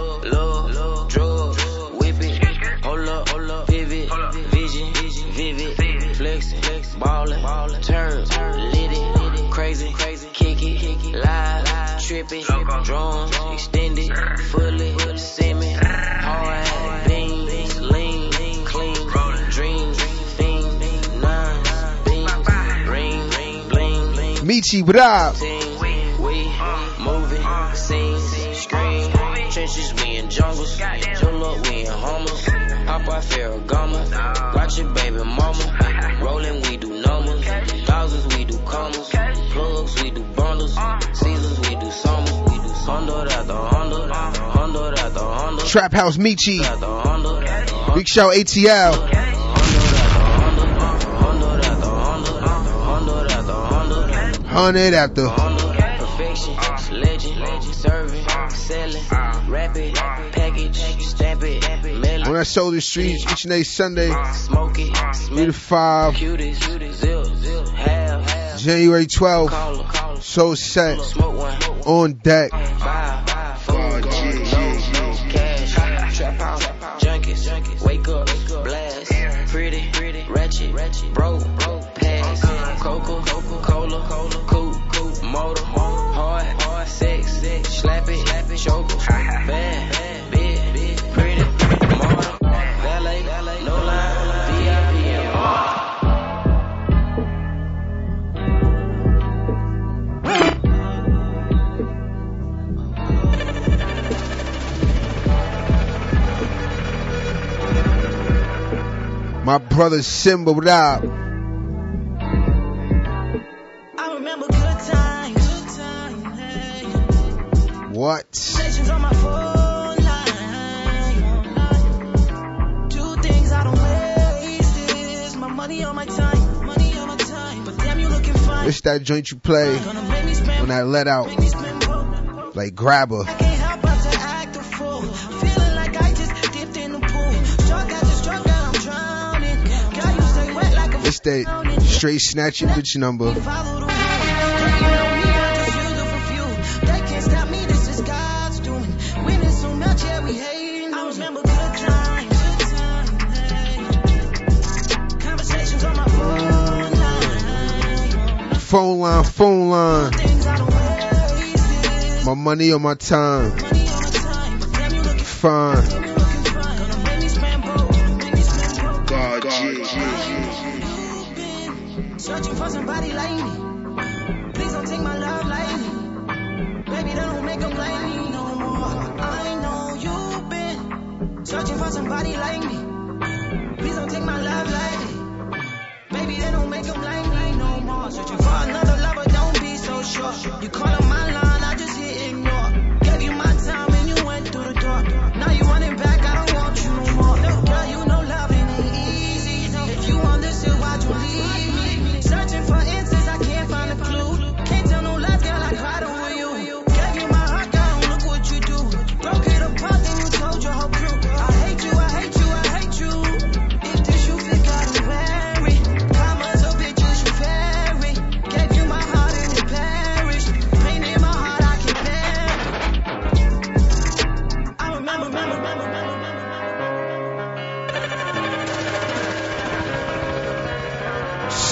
live, drums, extended, fully, semi, hard, beans, lean, clean, dreams, fiend, nine, beans, ring, bling, bling. Michi, what up? We moving, scenes, screen, trenches, we in jungles, pull up, we in homers, hop out Ferragamo, watch it, baby mama, rolling, we do numbers, thousands, we do commas, plugs, we do bundles, Trap House Michi. Big shout ATL. Hundred after. On that shoulder streets each and every Sunday. Smoke three to five. January 12th. So set on deck. Time. But damn, you looking fine. It's that joint you play when I let out. Like grabber. Good times. hey. Conversations on my phone line. Phone line, phone line. My money on my time. Fine.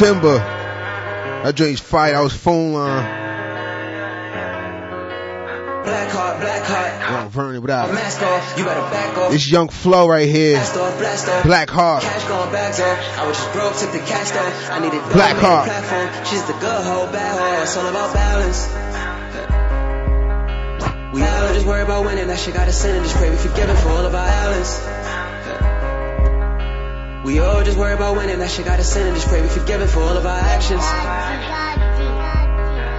Simba. That joint's fight. I was phone line. Black heart, black heart. Oh, Vernon, up? Mask off, you better back off. This young flow right here. Blast off, blast off. Black Heart. Cash going bags off. I was just broke, took the cash off. I needed Black Heart. platform. She's the good hoe, bad hoe. It's all about balance. We all just worry about winning. That shit got us sinning. Just pray we forgiven for all of our islands. We all just worry about winning. That shit got us and Just pray we forgiven for all of our actions.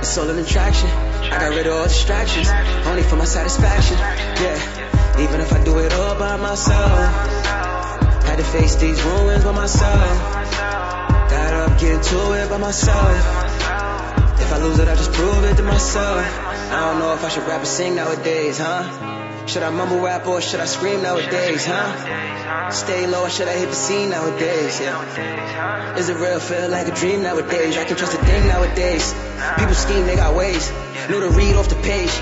It's all an attraction. I got rid of all distractions, only for my satisfaction. Yeah, even if I do it all by myself, had to face these ruins by myself. Got up, get to it by myself. If I lose it, I just prove it to myself. I don't know if I should rap or sing nowadays, huh? Should I mumble rap or should I scream nowadays, huh? Stay low or should I hit the scene nowadays, yeah? Is it real? Feel like a dream nowadays. I can trust a thing nowadays. People scheme, they got ways. Know to read off the page.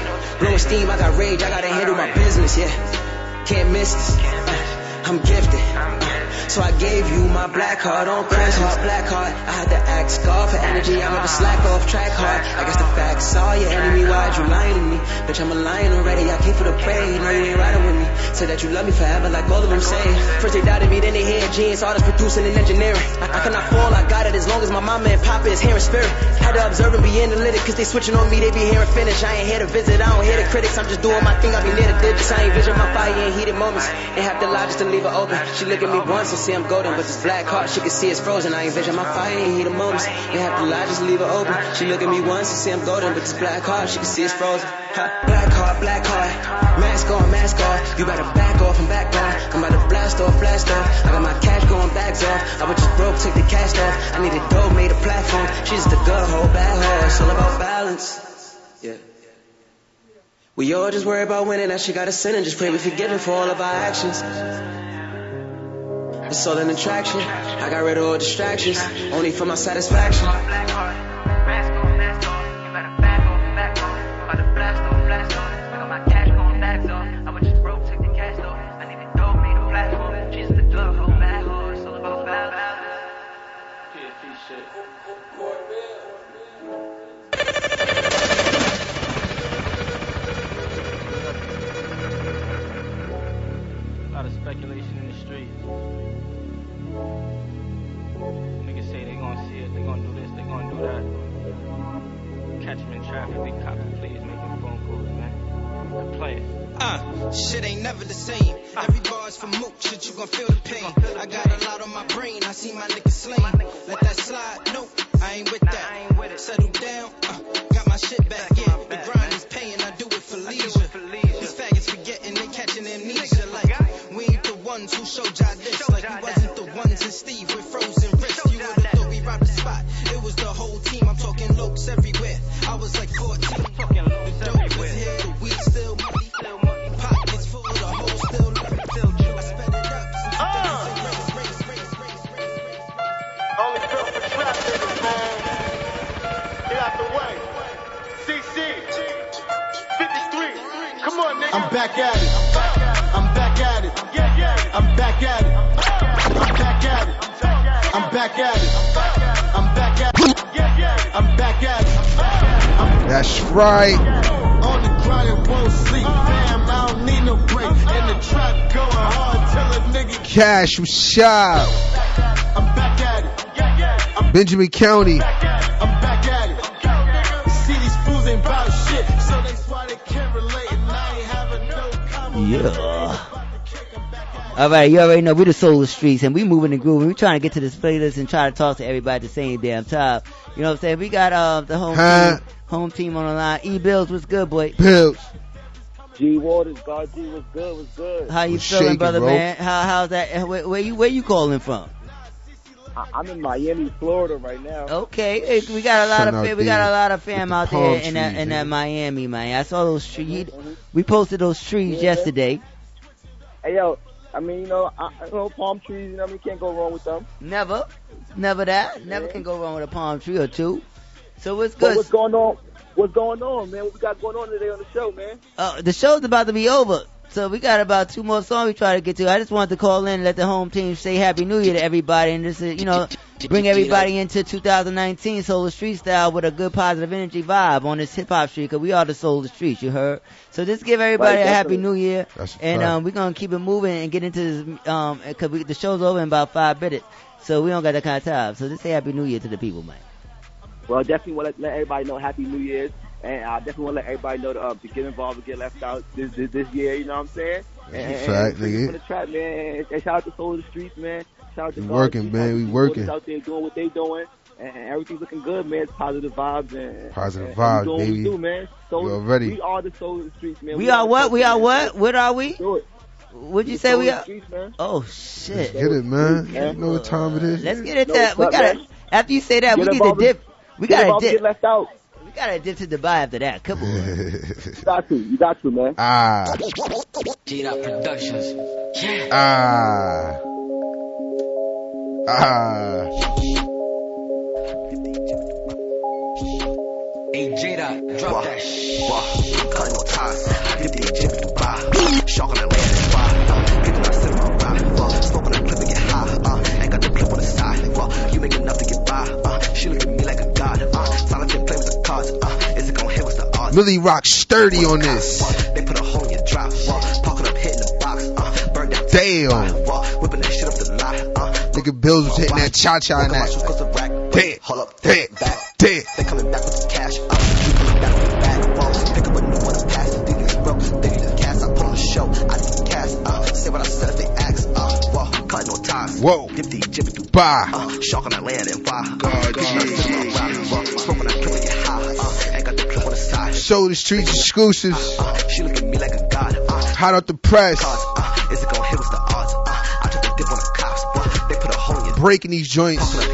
Low esteem, I got rage. I gotta handle my business, yeah. Can't miss this. Uh, I'm gifted. Uh, So I gave you my black heart on Christmas. Heart, black heart. I had to ask scar for energy. I'm never slack off track hard. I guess the facts saw your enemy. Why'd you lying to me? Bitch, I'm a lion already. I came for the prey. No, you ain't riding with me. Say that you love me forever, like all of them say. First they doubted me, then they hear genius, artists producing and engineering. I, I cannot fall, I got it as long as my mama and papa is here hearing spirit. Had to observe and be analytic, cause they switching on me, they be hearing finish. I ain't here to visit, I don't hear the critics. I'm just doing my thing, I be near the digits. I ain't vision my fire in heated moments. Ain't have the lie just to leave it open. She look at me once and see I'm golden, but this black heart, she can see it's frozen. I envision my fire in heated moments. Ain't have to lie, just leave it open. She look at me once and see I'm golden, but this black heart, she can see it's frozen. Black heart, black heart. Mask on, mask off. You better back off and back off. I'm about to blast off, blast off. I got my cash going bags off. I was just broke, take the cash off. I need a dope, made a platform. She's the good hoe, bad hoe. It's all about balance. Yeah. We all just worry about winning, that shit got a sin and Just pray we forgiven for all of our actions. It's all an attraction. I got rid of all distractions, only for my satisfaction. Shit ain't never the same. Every bar's for mook, shit you gon' feel the pain. I got a lot on my brain, I see my niggas slain. Let that slide, nope, I ain't with that. Settle down, uh, got my shit back, yeah. The grind is paying, I do it for leisure. These faggots forgetting they catching amnesia like we ain't the ones who showed y'all this. Like we wasn't the ones in Steve with frozen on, nigga. I'm back at it. I'm back at it. I'm back at it. I'm back at it. I'm back at it. I'm back at it. I'm back at it. That's right. On the grind and won't sleep, fam. I don't need no break. In the trap going hard till a nigga Cash was shot. I'm back at it. Benjamin County. I'm back at it. See these fools ain't about shit, so that's why they can't relate. Yeah. All right, you already know we the soul streets, and we moving and grooving. We trying to get to this playlist and try to talk to everybody at the same damn time. You know what I'm saying? We got uh, the home Huh? team, home team on the line. E Bills, what's good, boy? Bills. G Waters, God G was good, was good. How you Was feeling, shaking, brother bro. man? How how's that? Where, where you where you calling from? I, I'm in Miami, Florida right now. Okay, hey, we got a lot Sun of out fam, we got a lot of fam with the out palm there in that in that. Miami, man. I saw those trees. We posted those trees Yeah. yesterday. Hey yo, I mean, you know, I, you know, palm trees, you know, what I mean, can't go wrong with them. Never, never that. Never can go wrong with a palm tree or two. So what's But good? what's going on? What's going on, man? What we got going on today on the show, man? Uh, the show's about to be over. So we got about two more songs we try to get to. I just wanted to call in and let the home team say Happy New Year to everybody and just, uh, you know, bring everybody into 2019 Soul Street style with a good positive energy vibe on this hip hop street because we are the Soul of the Streets, you heard? So just give everybody Right, a Happy. New Year. And um, we're going to keep it moving and get into this, um, cause we, the show's over in about five minutes. So we don't got that kind of time. So just say Happy New Year to the people, man. Well, definitely want to let everybody know Happy New Year's, and I definitely want to let everybody know to, um, to get involved and get left out this this, this year. You know what I'm saying? And, That's a and- and free nigga. from the trap, man. And, and shout out to Soul of the Streets, man. Shout out to We working, man. out We to the working. out there doing what they doing, and, and everything's looking good, man. It's positive vibes and Positive and, vibes, and we doing baby. What we do, man. Soul, You already- We are the Soul of the Streets, man. We are what? We are what? What are we? Do it. What'd you We say we are? Streets, man. Oh Let's shit. get it, man. You know what time it is. Let's get it No, that. We gotta. man? After you say that, Get we need to dip. We get gotta dip. Get left out. We gotta dip to Dubai after that. Come on. You got to. You got to, man. ah. G-Dot Productions. Yeah. Ah. Ah. Hey, J-Dot, drop that shit. Cutting no ties. Dip the Egypt in Dubai. Shark on the land and fly. Uh, people not sitting on ride. Uh, smoke on the clip and get high. Uh, ain't got the clip on the side. Uh, you make enough to get by. Uh, she look at me the box. Uh, burn down. Damn. Uh, whipping that shit up the lot. Uh, Nigga Bills was hitting that cha cha and that. Dead. Hold up, Dead. Dead. They coming back with the cash. Uh, we coming back with the bag. Balls. Pick up a new one and pass it. These niggas broke. They need the cash. I put on a show. I need the cash. Uh, say what I said if they ask. Uh, whoa, cut no ties. Whoa. Dip the Egypt in Bye. Uh, shark on that land and fly. God, Smoke on clip the. Show the streets exclusives. She look at me like a god. Uh, Hot off the press. uh, is it gonna hit? What's the odds? Uh, I took a dip on the cops. They put a hole in Breaking these joints.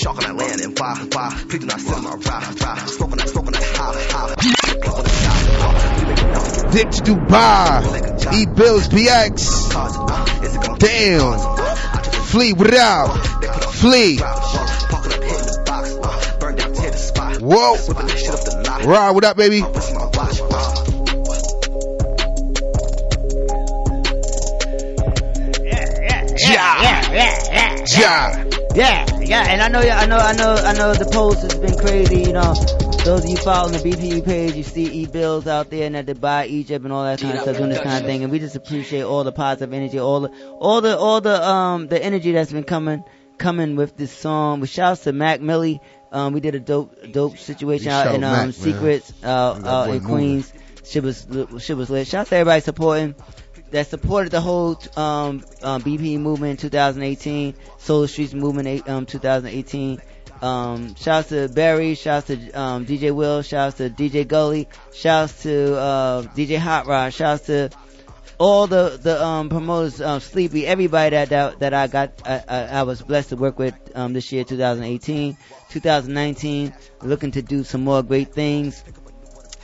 Shark on that land and buy, buy. Please do not sit on my ride, ride. Smoke on that, smoke on that, ah, ah. high, high. Dip to Dubai. E Bills PX. Damn. Flea, what up? Flea. Whoa. Rod, what up, baby? Yeah, yeah, yeah, yeah. Yeah, yeah, and I know, I know, I know, I know. The post has been crazy. You know, those of you following the BPE page, you see e bills out there and at Dubai, Egypt, and all that kind of stuff, doing this kind of thing. And we just appreciate all the positive energy, all the, all the, all the, um, the energy that's been coming, coming with this song. With shouts to Mac Millie. Um, we did a dope, dope situation out in um Mac. Secrets, uh, That uh in Queens. Shit was, shit was lit. Shouts to everybody supporting that supported the whole um, um, BP movement in 2018, Soul Streets movement um, 2018. Um, shouts to Barry, shouts to um, DJ Will, shouts to DJ Gully, shouts to uh, DJ Hot Rod, shouts to all the the um, promoters, um, Sleepy, everybody that that, that I got, I, I, I was blessed to work with um, this year, 2018, 2019, looking to do some more great things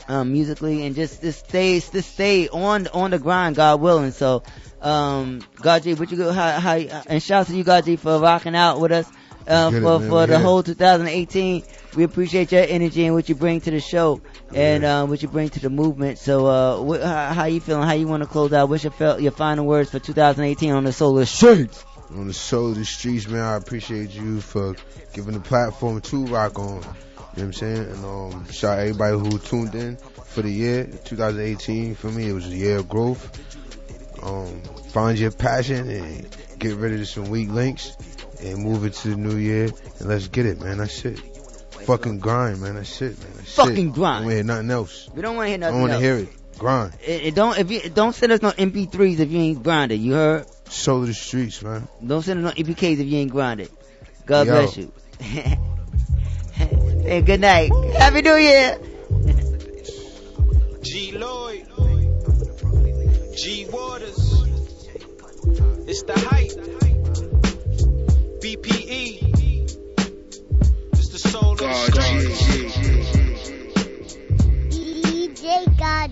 um, musically and just just stay just stay on on the grind, God willing. So, um, God G, what you go? How, how and shout out to you, God G, for rocking out with us uh, Get it, for man. for the Yeah. whole 2018. We appreciate your energy and what you bring to the show and uh, what you bring to the movement. So, uh, how, how you feeling? How you want to close out? What's your fel- your final words for 2018 on the Solar Streets? on the Solar streets, man. I appreciate you for giving the platform to rock on. You know what I'm saying? And um, shout out to everybody who tuned in for the year 2018. For me, it was a year of growth. Um, find your passion and get rid of some weak links and move it to the new year and let's get it, man. That's it. Fucking grind, man. That's it, man. That's Fucking it. grind. We hear nothing else. We don't want to hear nothing. don't want to hear it. Grind. It, it don't if you don't send us no MP3s if you ain't grinded. You heard? Soul of the streets, man. Don't send us no EPKs if you ain't grinded. God Yo. bless you. hey, good night. Happy New Year. G Lloyd, G Waters, it's the hype. BPE, it's the soul of the streets. DJ God